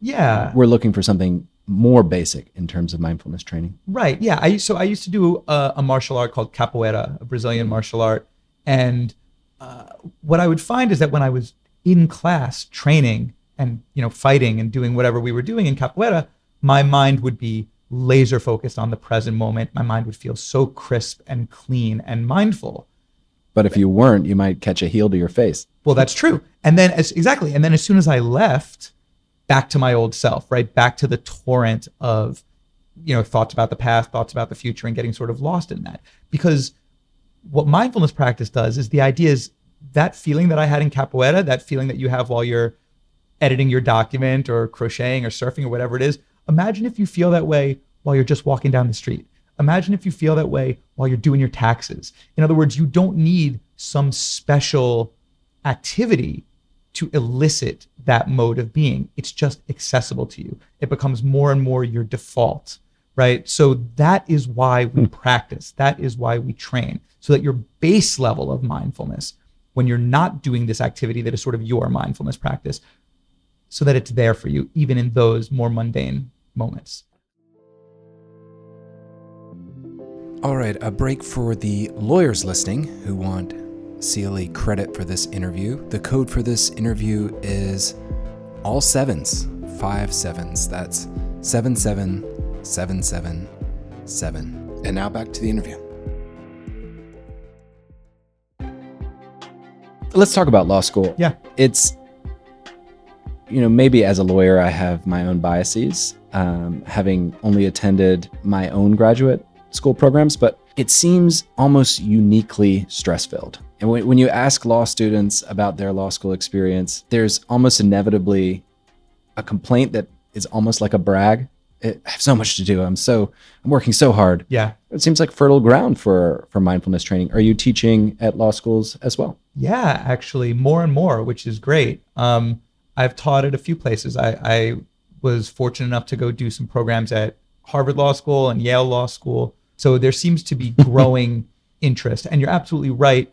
yeah, we're looking for something more basic in terms of mindfulness training. Right. Yeah. I so I used to do a, a martial art called capoeira, a Brazilian martial art, and uh, what I would find is that when I was in class training and you know fighting and doing whatever we were doing in capoeira, my mind would be laser focused on the present moment. My mind would feel so crisp and clean and mindful. But if you weren't, you might catch a heel to your face. Well, that's true. And then as exactly, and then as soon as I left, back to my old self, right? Back to the torrent of, you know, thoughts about the past, thoughts about the future, and getting sort of lost in that. Because what mindfulness practice does is the idea is that feeling that I had in capoeira, that feeling that you have while you're editing your document or crocheting or surfing or whatever it is. Imagine if you feel that way while you're just walking down the street. Imagine if you feel that way while you're doing your taxes. In other words, you don't need some special activity to elicit that mode of being. It's just accessible to you. It becomes more and more your default, right? So that is why we hmm. practice. That is why we train, so that your base level of mindfulness, when you're not doing this activity that is sort of your mindfulness practice, so that it's there for you, even in those more mundane moments. All right, a break for the lawyers listening who want CLE credit for this interview. The code for this interview is all sevens, five sevens. That's seven seven seven seven seven. And now back to the interview. Let's talk about law school. Yeah. It's, you know, maybe as a lawyer, I have my own biases, um, having only attended my own graduate school programs, but it seems almost uniquely stress filled. And when, when you ask law students about their law school experience, there's almost inevitably a complaint that is almost like a brag. I have so much to do. I'm so, I'm working so hard. Yeah. It seems like fertile ground for for mindfulness training. Are you teaching at law schools as well? Yeah, actually, more and more, which is great. Um, I've taught at a few places. I, I was fortunate enough to go do some programs at Harvard Law School and Yale Law School. So there seems to be growing interest. And you're absolutely right.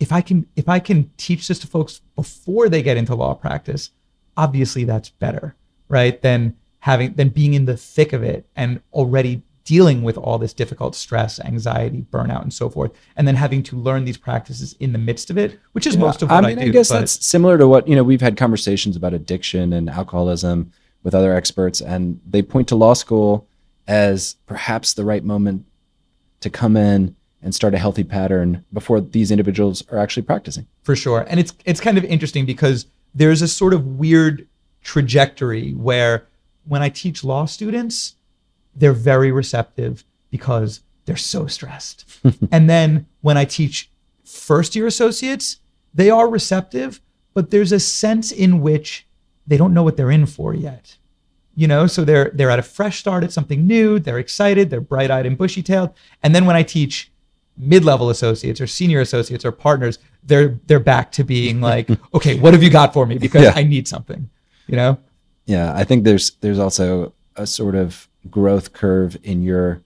If I can if I can teach this to folks before they get into law practice, obviously that's better, right? Than having than being in the thick of it and already dealing with all this difficult stress, anxiety, burnout, and so forth, and then having to learn these practices in the midst of it, which is most of what I I, mean, I, do. guess but- that's similar to what you know. We've had conversations about addiction and alcoholism with other experts, and they point to law school as perhaps the right moment to come in and start a healthy pattern before these individuals are actually practicing. for sure. And it's it's kind of interesting because there's a sort of weird trajectory where when I teach law students, they're very receptive because they're so stressed. and then when I teach first year associates, they are receptive, but there's a sense in which they don't know what they're in for yet. You know, so they're they're at a fresh start at something new, they're excited, they're bright-eyed and bushy-tailed. And then when I teach mid-level associates or senior associates or partners they're they're back to being like, okay, what have you got for me? Because Yeah. I need something. You know? Yeah, I think there's there's also a sort of growth curve in your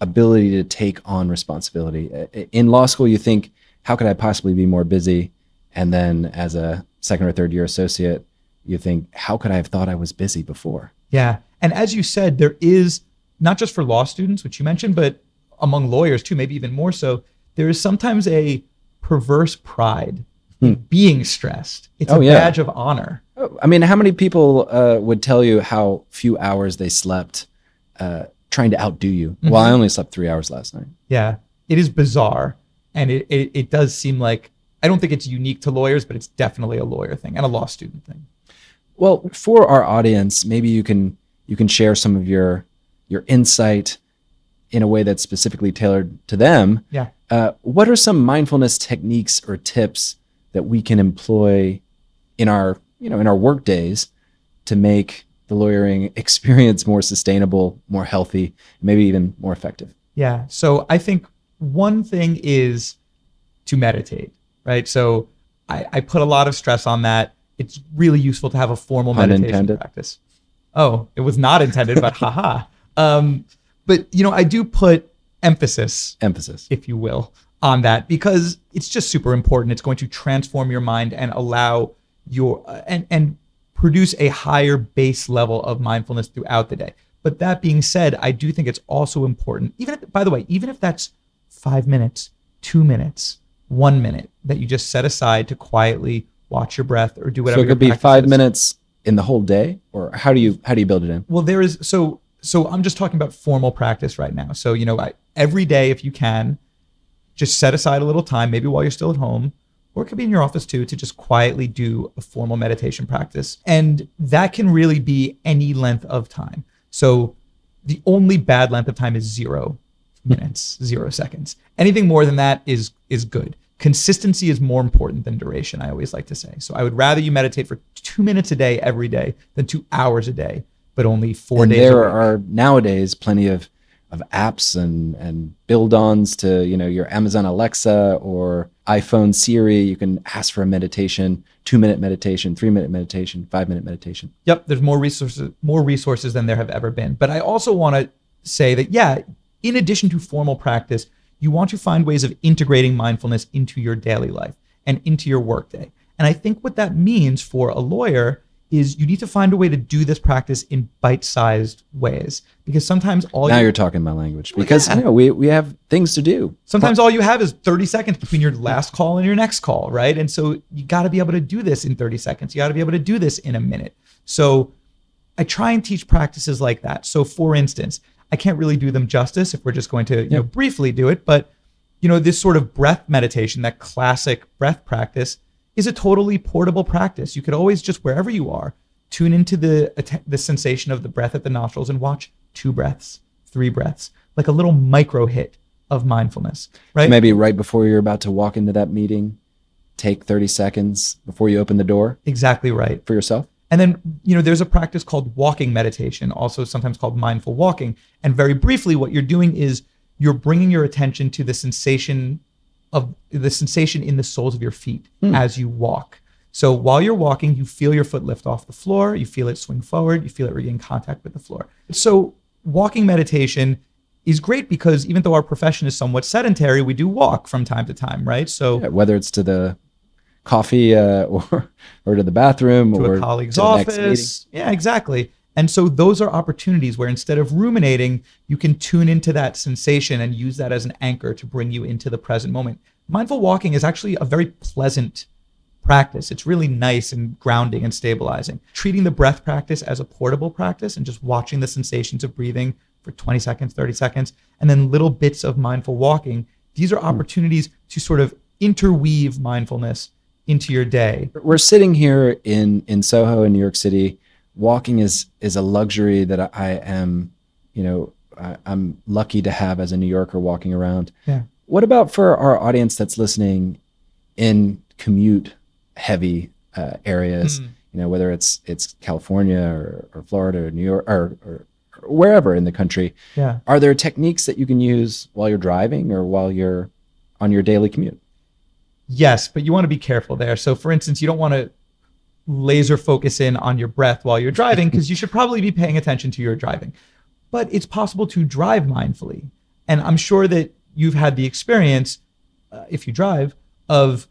ability to take on responsibility. In law school, you think, how could I possibly be more busy? And then as a second or third year associate, you think, how could I have thought I was busy before? Yeah. And as you said, there is not just for law students, which you mentioned, but among lawyers too, maybe even more so, there is sometimes a perverse pride in being stressed. It's Oh, a yeah. badge of honor. Oh, I mean, how many people uh, would tell you how few hours they slept uh, trying to outdo you? Well, I only slept three hours last night. Yeah. It is bizarre. And it, it, it does seem like, I don't think it's unique to lawyers, but it's definitely a lawyer thing and a law student thing. Well, for our audience, maybe you can you can share some of your your insight in a way that's specifically tailored to them. Yeah. Uh, what are some mindfulness techniques or tips that we can employ in our you know in our work days to make the lawyering experience more sustainable, more healthy, maybe even more effective? Yeah. So I think one thing is to meditate, right? So I, I put a lot of stress on that. It's really useful to have a formal Pun meditation practice. Oh, it was not intended, but haha. Um, but you know, I do put emphasis, Emphasis. if you will, on that because it's just super important. It's going to transform your mind and allow your uh, and and produce a higher base level of mindfulness throughout the day. But that being said, I do think it's also important, even if, by the way, even if that's five minutes, two minutes, one minute that you just set aside to quietly watch your breath or do whatever. So it could be five is. minutes in the whole day, or how do you how do you build it in? Well, there is so so I'm just talking about formal practice right now. So you know, I, every day if you can, just set aside a little time, maybe while you're still at home, or it could be in your office too, to just quietly do a formal meditation practice, and that can really be any length of time. So the only bad length of time is zero minutes, zero seconds. Anything more than that is is good. Consistency is more important than duration. I always like to say. So I would rather you meditate for two minutes a day every day than two hours a day, but only four and days. there are nowadays plenty of of apps and and build-ons to you know your Amazon Alexa or iPhone Siri. You can ask for a meditation, two minute meditation, three minute meditation, five minute meditation. Yep, there's more resources more resources than there have ever been. But I also want to say that yeah, in addition to formal practice, you want to find ways of integrating mindfulness into your daily life and into your workday. And I think what that means for a lawyer is you need to find a way to do this practice in bite-sized ways because sometimes all now you, you're talking my language because yeah. you know we we have things to do. Sometimes all you have is 30 seconds between your last call and your next call, right? And so you got to be able to do this in 30 seconds. You got to be able to do this in a minute. So I try and teach practices like that. So for instance, I can't really do them justice if we're just going to, you know, briefly do it, but you know, this sort of breath meditation, that classic breath practice is a totally portable practice. You could always just wherever you are, tune into the the sensation of the breath at the nostrils and watch two breaths, three breaths, like a little micro hit of mindfulness, right? Maybe right before you're about to walk into that meeting, take 30 seconds before you open the door Exactly right. for yourself. And then, you know, there's a practice called walking meditation, also sometimes called mindful walking. And very briefly, what you're doing is you're bringing your attention to the sensation of the sensation in the soles of your feet as you walk. So while you're walking, you feel your foot lift off the floor, you feel it swing forward, you feel it regain contact with the floor. So walking meditation is great because even though our profession is somewhat sedentary, we do walk from time to time, right? So Yeah, whether it's to the coffee uh, or or to the bathroom to or a colleague's to the next meeting. office. Yeah, exactly. And so those are opportunities where instead of ruminating, you can tune into that sensation and use that as an anchor to bring you into the present moment. Mindful walking is actually a very pleasant practice. It's really nice and grounding and stabilizing. Treating the breath practice as a portable practice and just watching the sensations of breathing for 20 seconds, 30 seconds, and then little bits of mindful walking. These are opportunities to sort of interweave mindfulness into your day. we're sitting here in in Soho in New York City. Walking is is a luxury that I, I am, you know, I, I'm lucky to have as a New Yorker walking around. Yeah. What about for our audience that's listening in commute heavy uh, areas? You know, whether it's it's California or, or Florida or New York or, or, or wherever in the country. Yeah. Are there techniques that you can use while you're driving or while you're on your daily commute? Yes, but you want to be careful there. So, for instance, you don't want to laser focus in on your breath while you're driving because you should probably be paying attention to your driving. But it's possible to drive mindfully. And I'm sure that you've had the experience, uh, if you drive, of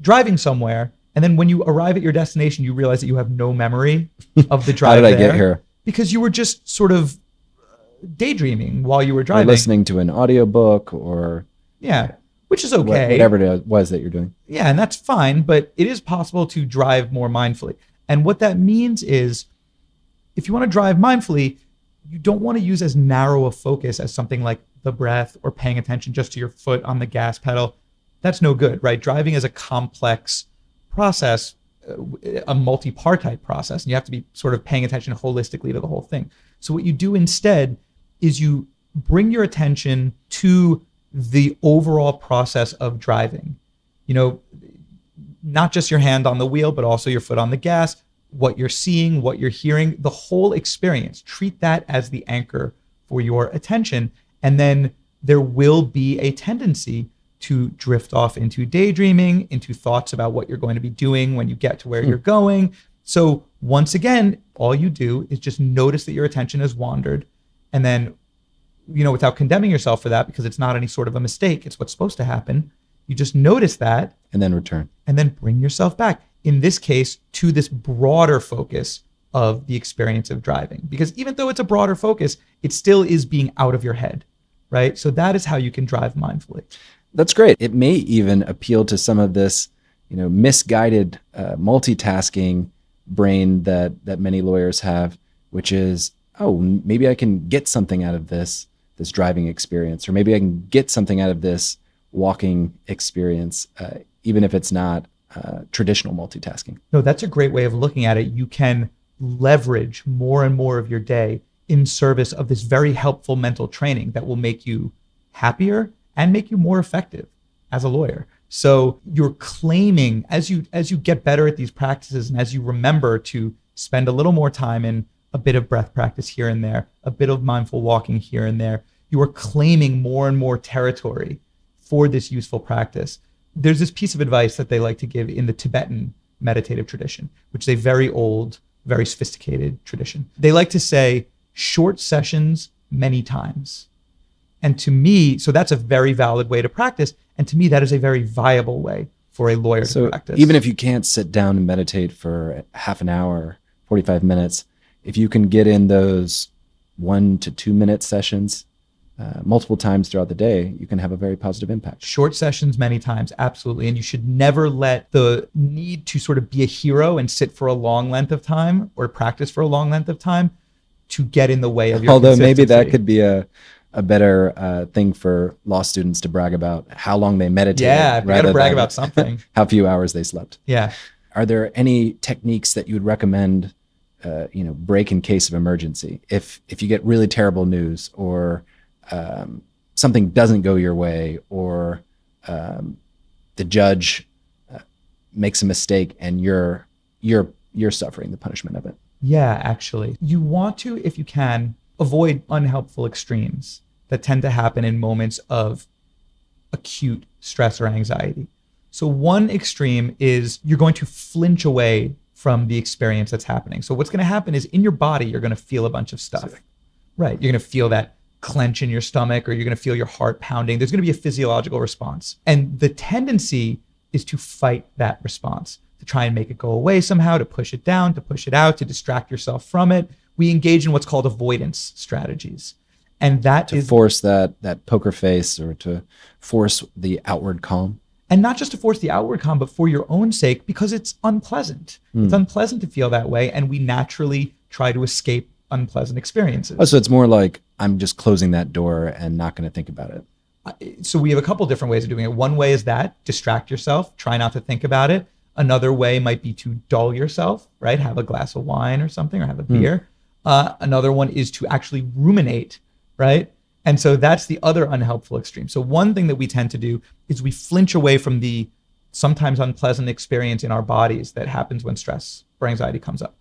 driving somewhere. And then when you arrive at your destination, you realize that you have no memory of the drive. How did I there get here? Because you were just sort of uh, daydreaming while you were driving. Or listening to an audiobook or Yeah, which is okay. whatever it was that you're doing. Yeah, and that's fine, but it is possible to drive more mindfully. And what that means is if you want to drive mindfully, you don't want to use as narrow a focus as something like the breath or paying attention just to your foot on the gas pedal. That's no good, right? Driving is a complex process, uh, a multi-partite process, and you have to be sort of paying attention holistically to the whole thing. So what you do instead is you bring your attention to the overall process of driving. You know, not just your hand on the wheel, but also your foot on the gas, what you're seeing, what you're hearing, the whole experience. Treat that as the anchor for your attention. And then there will be a tendency to drift off into daydreaming, into thoughts about what you're going to be doing when you get to where hmm. you're going. So, once again, all you do is just notice that your attention has wandered. And then, you know, without condemning yourself for that, because it's not any sort of a mistake, it's what's supposed to happen. You just notice that And then return. and then bring yourself back. In this case, to this broader focus of the experience of driving. Because even though it's a broader focus, it still is being out of your head, right? So that is how you can drive mindfully. That's great. It may even appeal to some of this, you know, misguided uh, multitasking brain that that many lawyers have, which is, oh, maybe I can get something out of this this driving experience, or maybe I can get something out of this walking experience, uh, even if it's not uh, traditional multitasking. No, that's a great way of looking at it. You can leverage more and more of your day in service of this very helpful mental training that will make you happier and make you more effective as a lawyer. So you're claiming as you as you get better at these practices and as you remember to spend a little more time in a bit of breath practice here and there, a bit of mindful walking here and there, you are claiming more and more territory for this useful practice. There's this piece of advice that they like to give in the Tibetan meditative tradition, which is a very old, very sophisticated tradition. They like to say short sessions many times. And to me, so that's a very valid way to practice. And to me, that is a very viable way for a lawyer to So practice. even if you can't sit down and meditate for half an hour, 45 minutes, if you can get in those one to two minute sessions uh, multiple times throughout the day, you can have a very positive impact. short sessions many times absolutely and you should never let the need to sort of be a hero and sit for a long length of time or practice for a long length of time to get in the way of your Although maybe that could be a, a better uh, thing for law students to brag about how long they meditated. yeah you gotta brag about something how few hours they slept. yeah Are there any techniques that you would recommend? Uh, you know, break in case of emergency. If if you get really terrible news, or um, something doesn't go your way, or um, the judge uh, makes a mistake, and you're you're you're suffering the punishment of it. Yeah, actually. You want to, if you can, avoid unhelpful extremes that tend to happen in moments of acute stress or anxiety. So, one extreme is you're going to flinch away from the experience that's happening. So, what's going to happen is in your body, you're going to feel a bunch of stuff. Right. You're going to feel that clench in your stomach or you're going to feel your heart pounding. There's going to be a physiological response. And the tendency is to fight that response, to try and make it go away somehow, to push it down, to push it out, to distract yourself from it. We engage in what's called avoidance strategies. And that To is force that that poker face, or to force the outward calm. and not just to force the outward calm, but for your own sake, because it's unpleasant. It's hmm. unpleasant to feel that way, and we naturally try to escape unpleasant experiences. Oh, so it's more like I'm just closing that door and not going to think about it. so we have a couple different ways of doing it. One way is that distract yourself, try not to think about it. Another way might be to dull yourself, right? Have a glass of wine or something, or have a beer. Uh, another one is to actually ruminate, right? And so that's the other unhelpful extreme. So one thing that we tend to do is we flinch away from the sometimes unpleasant experience in our bodies that happens when stress or anxiety comes up.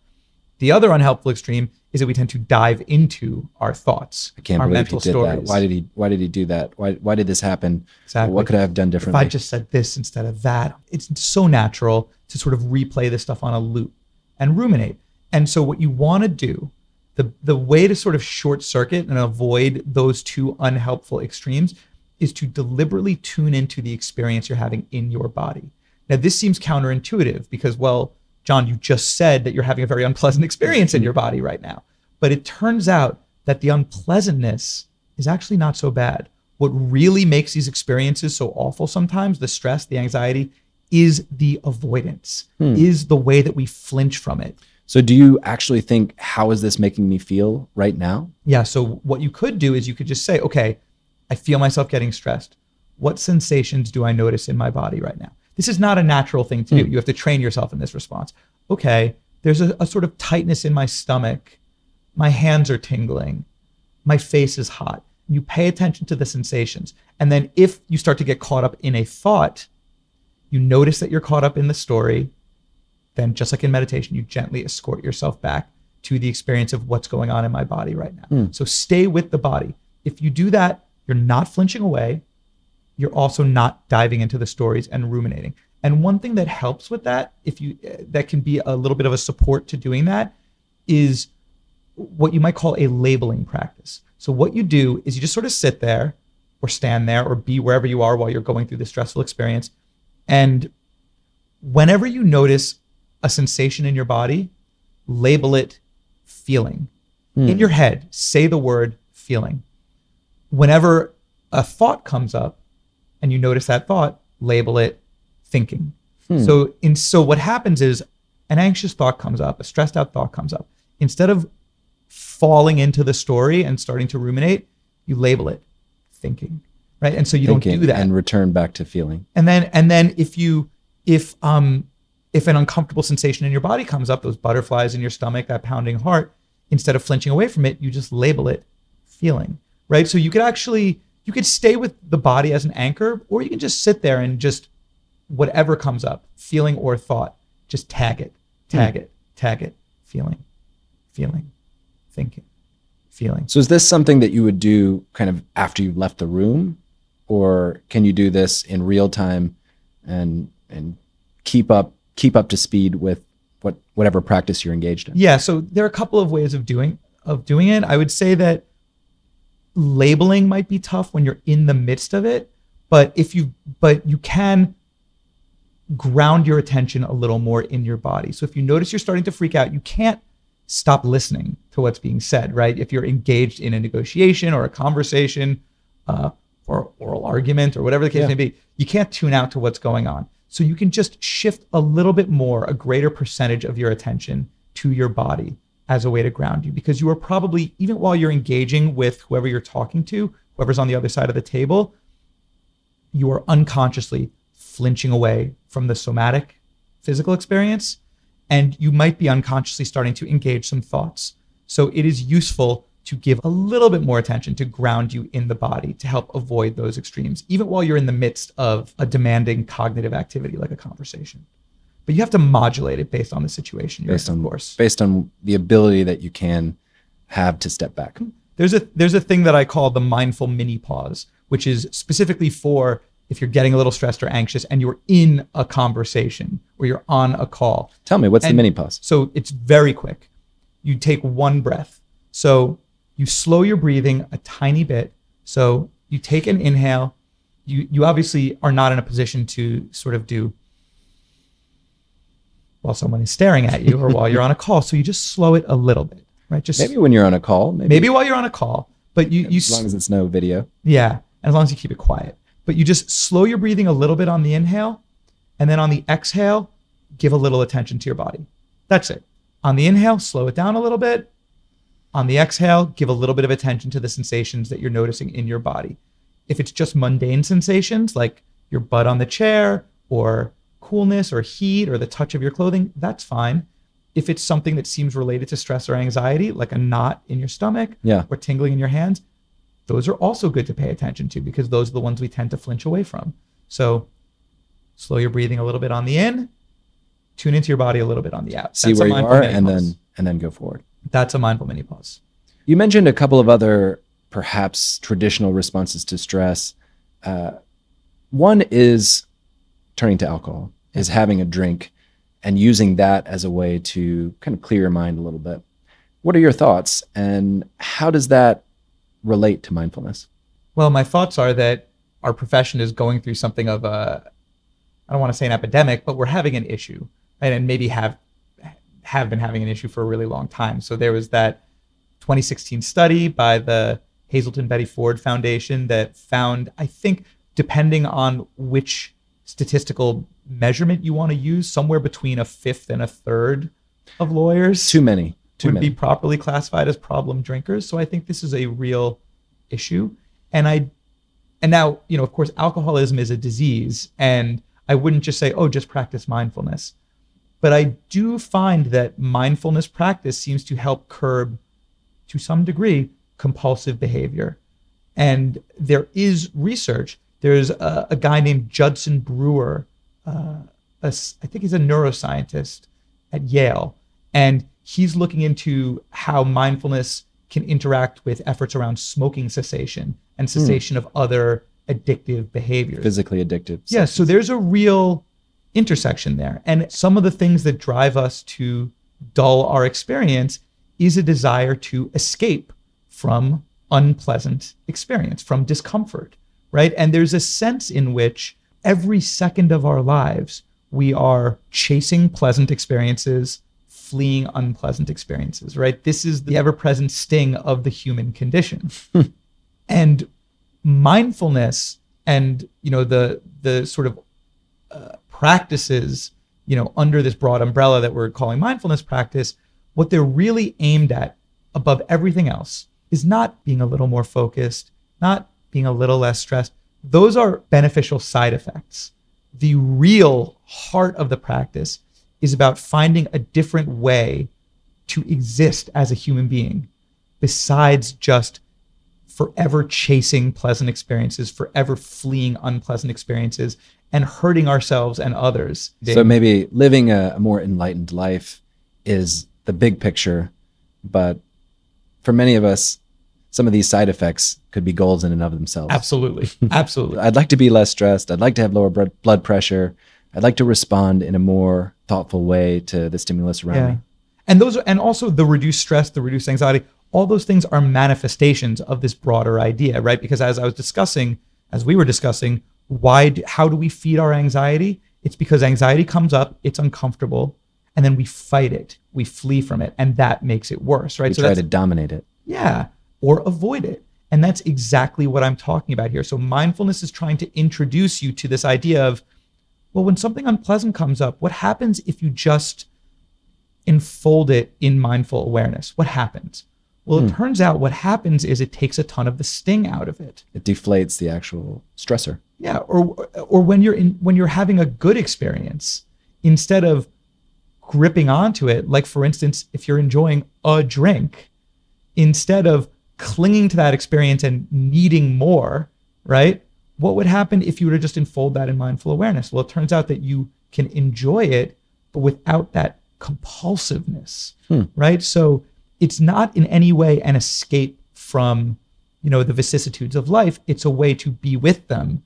The other unhelpful extreme is that we tend to dive into our thoughts, I can't our believe he mental did stories. that. Why did he? Why did he do that? Why? Why did this happen? Exactly. What could I have done differently? if? I just said this instead of that, it's so natural to sort of replay this stuff on a loop and ruminate. And so what you want to do, the the way to sort of short circuit and avoid those two unhelpful extremes is to deliberately tune into the experience you're having in your body. Now this seems counterintuitive because well, Jon, you just said that you're having a very unpleasant experience in your body right now. But it turns out that the unpleasantness is actually not so bad. What really makes these experiences so awful sometimes, the stress, the anxiety, is the avoidance, hmm. is the way that we flinch from it. so, do you actually think how is this making me feel right now? Yeah. So what you could do is you could just say, okay, I feel myself getting stressed. What sensations do I notice in my body right now? This is not a natural thing to do. Hmm. You have to train yourself in this response. Okay, there's a, a sort of tightness in my stomach. My hands are tingling. My face is hot. You pay attention to the sensations. And then if you start to get caught up in a thought, you notice that you're caught up in the story then just like in meditation, you gently escort yourself back to the experience of what's going on in my body right now. Hmm. So stay with the body. If you do that, you're not flinching away. You're also not diving into the stories and ruminating. And one thing that helps with that, if you uh, that can be a little bit of a support to doing that, is what you might call a labeling practice. So what you do is you just sort of sit there or stand there or be wherever you are while you're going through this stressful experience and whenever you notice a sensation in your body, label it feeling. In your head, say the word feeling. Whenever a thought comes up and you notice that thought, label it thinking. So in so what happens is an anxious thought comes up, a stressed out thought comes up. Instead of falling into the story and starting to ruminate, you label it thinking. Right? And so you Thinking don't do that and return back to feeling. and then and then if you if um if an uncomfortable sensation in your body comes up those butterflies in your stomach that pounding heart instead of flinching away from it you just label it feeling right so you could actually you could stay with the body as an anchor or you can just sit there and just whatever comes up feeling or thought just tag it tag hmm. it tag it feeling feeling thinking feeling So, is this something that you would do kind of after you left the room, or can you do this in real time and and keep up keep up to speed with what whatever practice you're engaged in? Yeah, so there are a couple of ways of doing of doing it. I would say that labeling might be tough when you're in the midst of it, but if you but you can ground your attention a little more in your body. So if you notice you're starting to freak out, you can't stop listening to what's being said, right? If you're engaged in a negotiation or a conversation uh, or oral argument or whatever the case Yeah. may be, you can't tune out to what's going on. So you can just shift a little bit more, a greater percentage of your attention to your body as a way to ground you because you are probably, even while you're engaging with whoever you're talking to, whoever's on the other side of the table, you are unconsciously flinching away from the somatic physical experience and you might be unconsciously starting to engage some thoughts. So it is useful to give a little bit more attention to ground you in the body to help avoid those extremes even while you're in the midst of a demanding cognitive activity like a conversation but you have to modulate it based on the situation you're based in, on course based on the ability that you can have to step back. there's a there's a thing that I call the mindful mini pause, which is specifically for if you're getting a little stressed or anxious and you're in a conversation or you're on a call. Tell me, what's the mini pause? So it's very quick. You take one breath. So you slow your breathing a tiny bit. So you take an inhale. You you obviously are not in a position to sort of do while someone is staring at you or while you're on a call. So you just slow it a little bit, right? Just Maybe when you're on a call, maybe, maybe while you're on a call, but you you as long as it's no video. yeah, as long as you keep it quiet. But you just slow your breathing a little bit on the inhale, and then on the exhale, give a little attention to your body. That's it. On the inhale, slow it down a little bit. On the exhale, give a little bit of attention to the sensations that you're noticing in your body. If it's just mundane sensations like your butt on the chair or coolness or heat or the touch of your clothing, that's fine. If it's something that seems related to stress or anxiety, like a knot in your stomach Yeah. or tingling in your hands, those are also good to pay attention to because those are the ones we tend to flinch away from. So slow your breathing a little bit on the in, tune into your body a little bit on the out. See That's where you are, and pause. then and then go forward. That's a mindful mini pause. You mentioned a couple of other perhaps traditional responses to stress. Uh, one is turning to alcohol, is having a drink and using that as a way to kind of clear your mind a little bit. What are your thoughts, and how does that relate to mindfulness? Well, my thoughts are that our profession is going through something of a, I don't want to say an epidemic, but we're having an issue, right? And maybe have have been having an issue for a really long time. So there was that 2016 study by the Hazelden Betty Ford Foundation that found, I think, depending on which statistical measurement you want to use, somewhere between a fifth and a third of lawyers Too many. Too would many. be properly classified as problem drinkers. So I think this is a real issue. And I and now, you know, of course, alcoholism is a disease. And I wouldn't just say, oh, just practice mindfulness. But I do find that mindfulness practice seems to help curb, to some degree, compulsive behavior. And there is research. There's a, a guy named Judson Brewer. Uh, a I think he's a neuroscientist at Yale. And he's looking into how mindfulness can interact with efforts around smoking cessation and cessation of other addictive behaviors. Physically addictive. Yeah, so there's a real intersection there. And some of the things that drive us to dull our experience is a desire to escape from unpleasant experience, from discomfort, right? And there's a sense in which every second of our lives, we are chasing pleasant experiences, fleeing unpleasant experiences, right? This is the ever present sting of the human condition. and mindfulness and you know the the sort of uh, practices you know under this broad umbrella that we're calling mindfulness practice what they're really aimed at above everything else is not being a little more focused not being a little less stressed those are beneficial side effects the real heart of the practice is about finding a different way to exist as a human being besides just forever chasing pleasant experiences, forever fleeing unpleasant experiences, and hurting ourselves and others. So maybe living a, a more enlightened life is the big picture, but for many of us, some of these side effects could be goals in and of themselves. absolutely, absolutely. I'd like to be less stressed. I'd like to have lower blood blood pressure. I'd like to respond in a more thoughtful way to the stimulus around Yeah. me. And those are, and also the reduced stress, the reduced anxiety, all those things are manifestations of this broader idea, right? Because as I was discussing, as we were discussing, why do, how do we feed our anxiety? It's because anxiety comes up, it's uncomfortable, and then we fight it. We flee from it, and that makes it worse, right? We try to dominate it. Yeah, or avoid it. And that's exactly what I'm talking about here. So mindfulness is trying to introduce you to this idea of, well, when something unpleasant comes up, what happens if you just enfold it in mindful awareness? What happens? Well, it hmm. turns out what happens is it takes a ton of the sting out of it. It deflates the actual stressor. Yeah, or or when you're in when you're having a good experience, instead of gripping onto it, like for instance, if you're enjoying a drink, instead of clinging to that experience and needing more, right? What would happen if you were to just enfold that in mindful awareness? Well, it turns out that you can enjoy it, but without that compulsiveness, hmm. right? So it's not in any way an escape from, you know, the vicissitudes of life. It's a way to be with them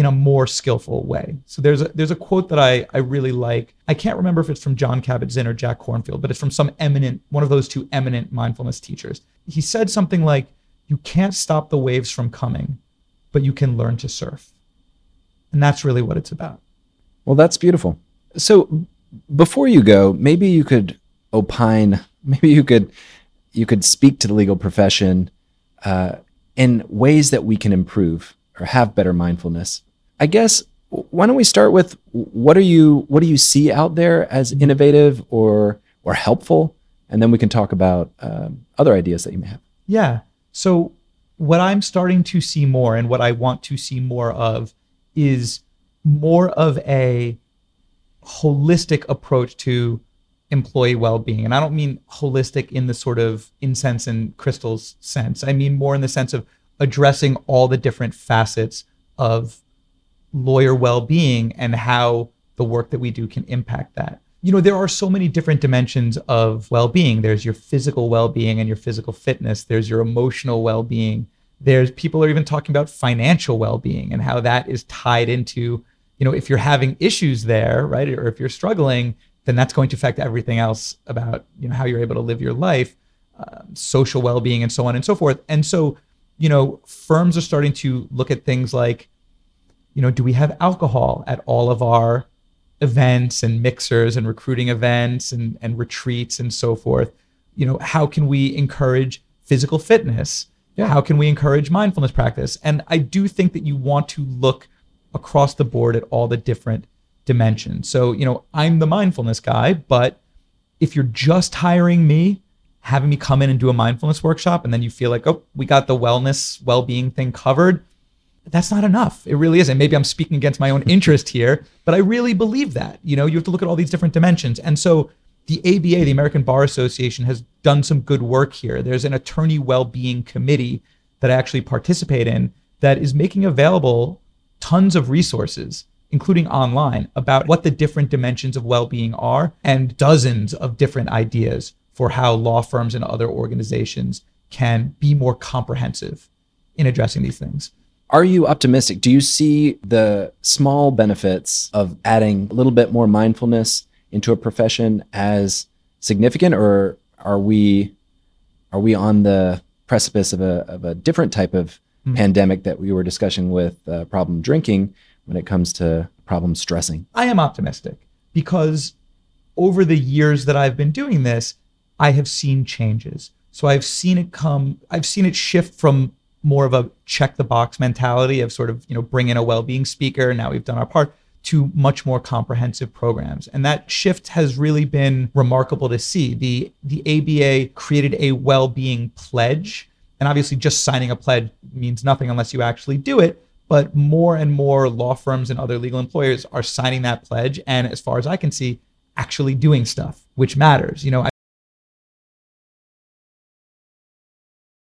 in a more skillful way. So there's a there's a quote that I I really like. I can't remember if it's from Jon Kabat-Zinn or Jack Kornfield, but it's from some eminent one of those two eminent mindfulness teachers. He said something like, "You can't stop the waves from coming, but you can learn to surf." And that's really what it's about. Well, that's beautiful. So before you go, maybe you could opine, maybe you could you could speak to the legal profession uh, in ways that we can improve or have better mindfulness. I guess why don't we start with what are you what do you see out there as innovative or or helpful, and then we can talk about um, other ideas that you may have. Yeah. So what I'm starting to see more and what I want to see more of is more of a holistic approach to employee well-being. And I don't mean holistic in the sort of incense and crystals sense. I mean more in the sense of addressing all the different facets of lawyer well-being and how the work that we do can impact that. you know, there are so many different dimensions of well being. There's your physical well being and your physical fitness, there's your emotional well being. There's people are even talking about financial well being and how that is tied into, you know, if you're having issues there, right, or if you're struggling, then that's going to affect everything else about, you know, how you're able to live your life, uh, social well being, and so on and so forth. And so, you know, firms are starting to look at things like, you know, do we have alcohol at all of our events and mixers and recruiting events and, and retreats and so forth? You know, how can we encourage physical fitness? Yeah. How can we encourage mindfulness practice? And I do think that you want to look across the board at all the different dimensions. So, you know, I'm the mindfulness guy, but if you're just hiring me, having me come in and do a mindfulness workshop, and then you feel like, oh, we got the wellness, well being thing covered, that's not enough. It really isn't. Maybe I'm speaking against my own interest here, but I really believe that. You know, you have to look at all these different dimensions. And so the ABA, the American Bar Association, has done some good work here. There's an attorney well-being committee that I actually participate in that is making available tons of resources, including online, about what the different dimensions of well-being are and dozens of different ideas for how law firms and other organizations can be more comprehensive in addressing these things. Are you optimistic? Do you see the small benefits of adding a little bit more mindfulness into a profession as significant, or are we are we on the precipice of a of a different type of mm-hmm. pandemic that we were discussing with uh, problem drinking when it comes to problem stressing? I am optimistic because over the years that I've been doing this, I have seen changes. So I've seen it come. I've seen it shift from more of a check the box mentality of sort of you know bring in a well-being speaker now we've done our part to much more comprehensive programs. And that shift has really been remarkable to see. The the ABA created a well-being pledge and obviously just signing a pledge means nothing unless you actually do it but more and more law firms and other legal employers are signing that pledge and as far as I can see actually doing stuff which matters. You know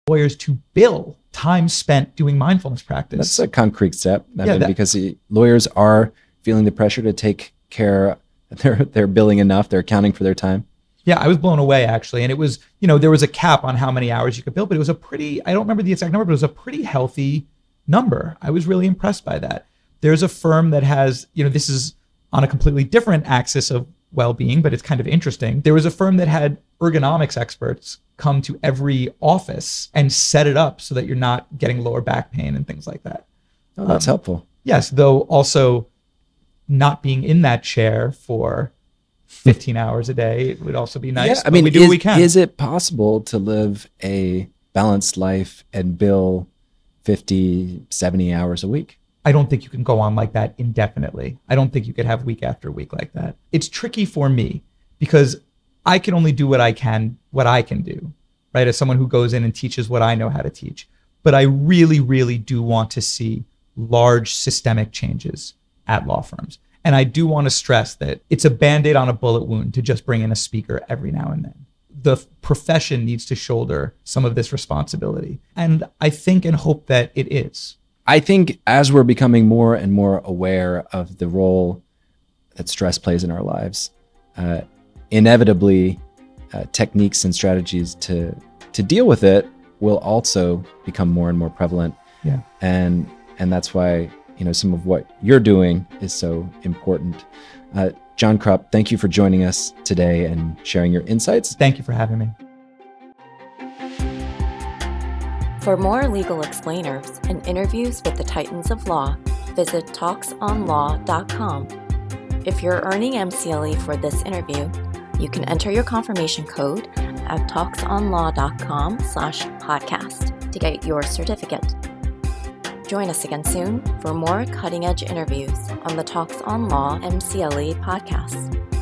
lawyers to bill time spent doing mindfulness practice. That's a concrete step. I yeah, mean, that, because the lawyers are feeling the pressure to take care. They're they're billing enough. They're accounting for their time. Yeah, I was blown away actually, and it was you know there was a cap on how many hours you could bill, but it was a pretty I don't remember the exact number, but it was a pretty healthy number. I was really impressed by that. There's a firm that has you know this is on a completely different axis of well-being, but it's kind of interesting. There was a firm that had ergonomics experts come to every office and set it up so that you're not getting lower back pain and things like that. Oh, that's um, helpful. Yes, though also not being in that chair for 15 hours a day would also be nice. Yeah, I mean, we do is, what we can. Is it possible to live a balanced life and bill 50, 70 hours a week? I don't think you can go on like that indefinitely. I don't think you could have week after week like that. It's tricky for me because I can only do what I can, what I can do, right? As someone who goes in and teaches what I know how to teach. But I really, really do want to see large systemic changes at law firms. And I do want to stress that it's a band aid on a bullet wound to just bring in a speaker every now and then. The profession needs to shoulder some of this responsibility. And I think and hope that it is. I think as we're becoming more and more aware of the role that stress plays in our lives, uh, inevitably, uh, techniques and strategies to to deal with it will also become more and more prevalent. Yeah, and and that's why you know some of what you're doing is so important. Uh, Jon Krop, thank you for joining us today and sharing your insights. Thank you for having me. For more legal explainers and interviews with the Titans of Law, visit talksonlaw.com. If you're earning MCLE for this interview, you can enter your confirmation code at talksonlaw.com slash podcast to get your certificate. Join us again soon for more cutting edge interviews on the Talks on Law MCLE podcast.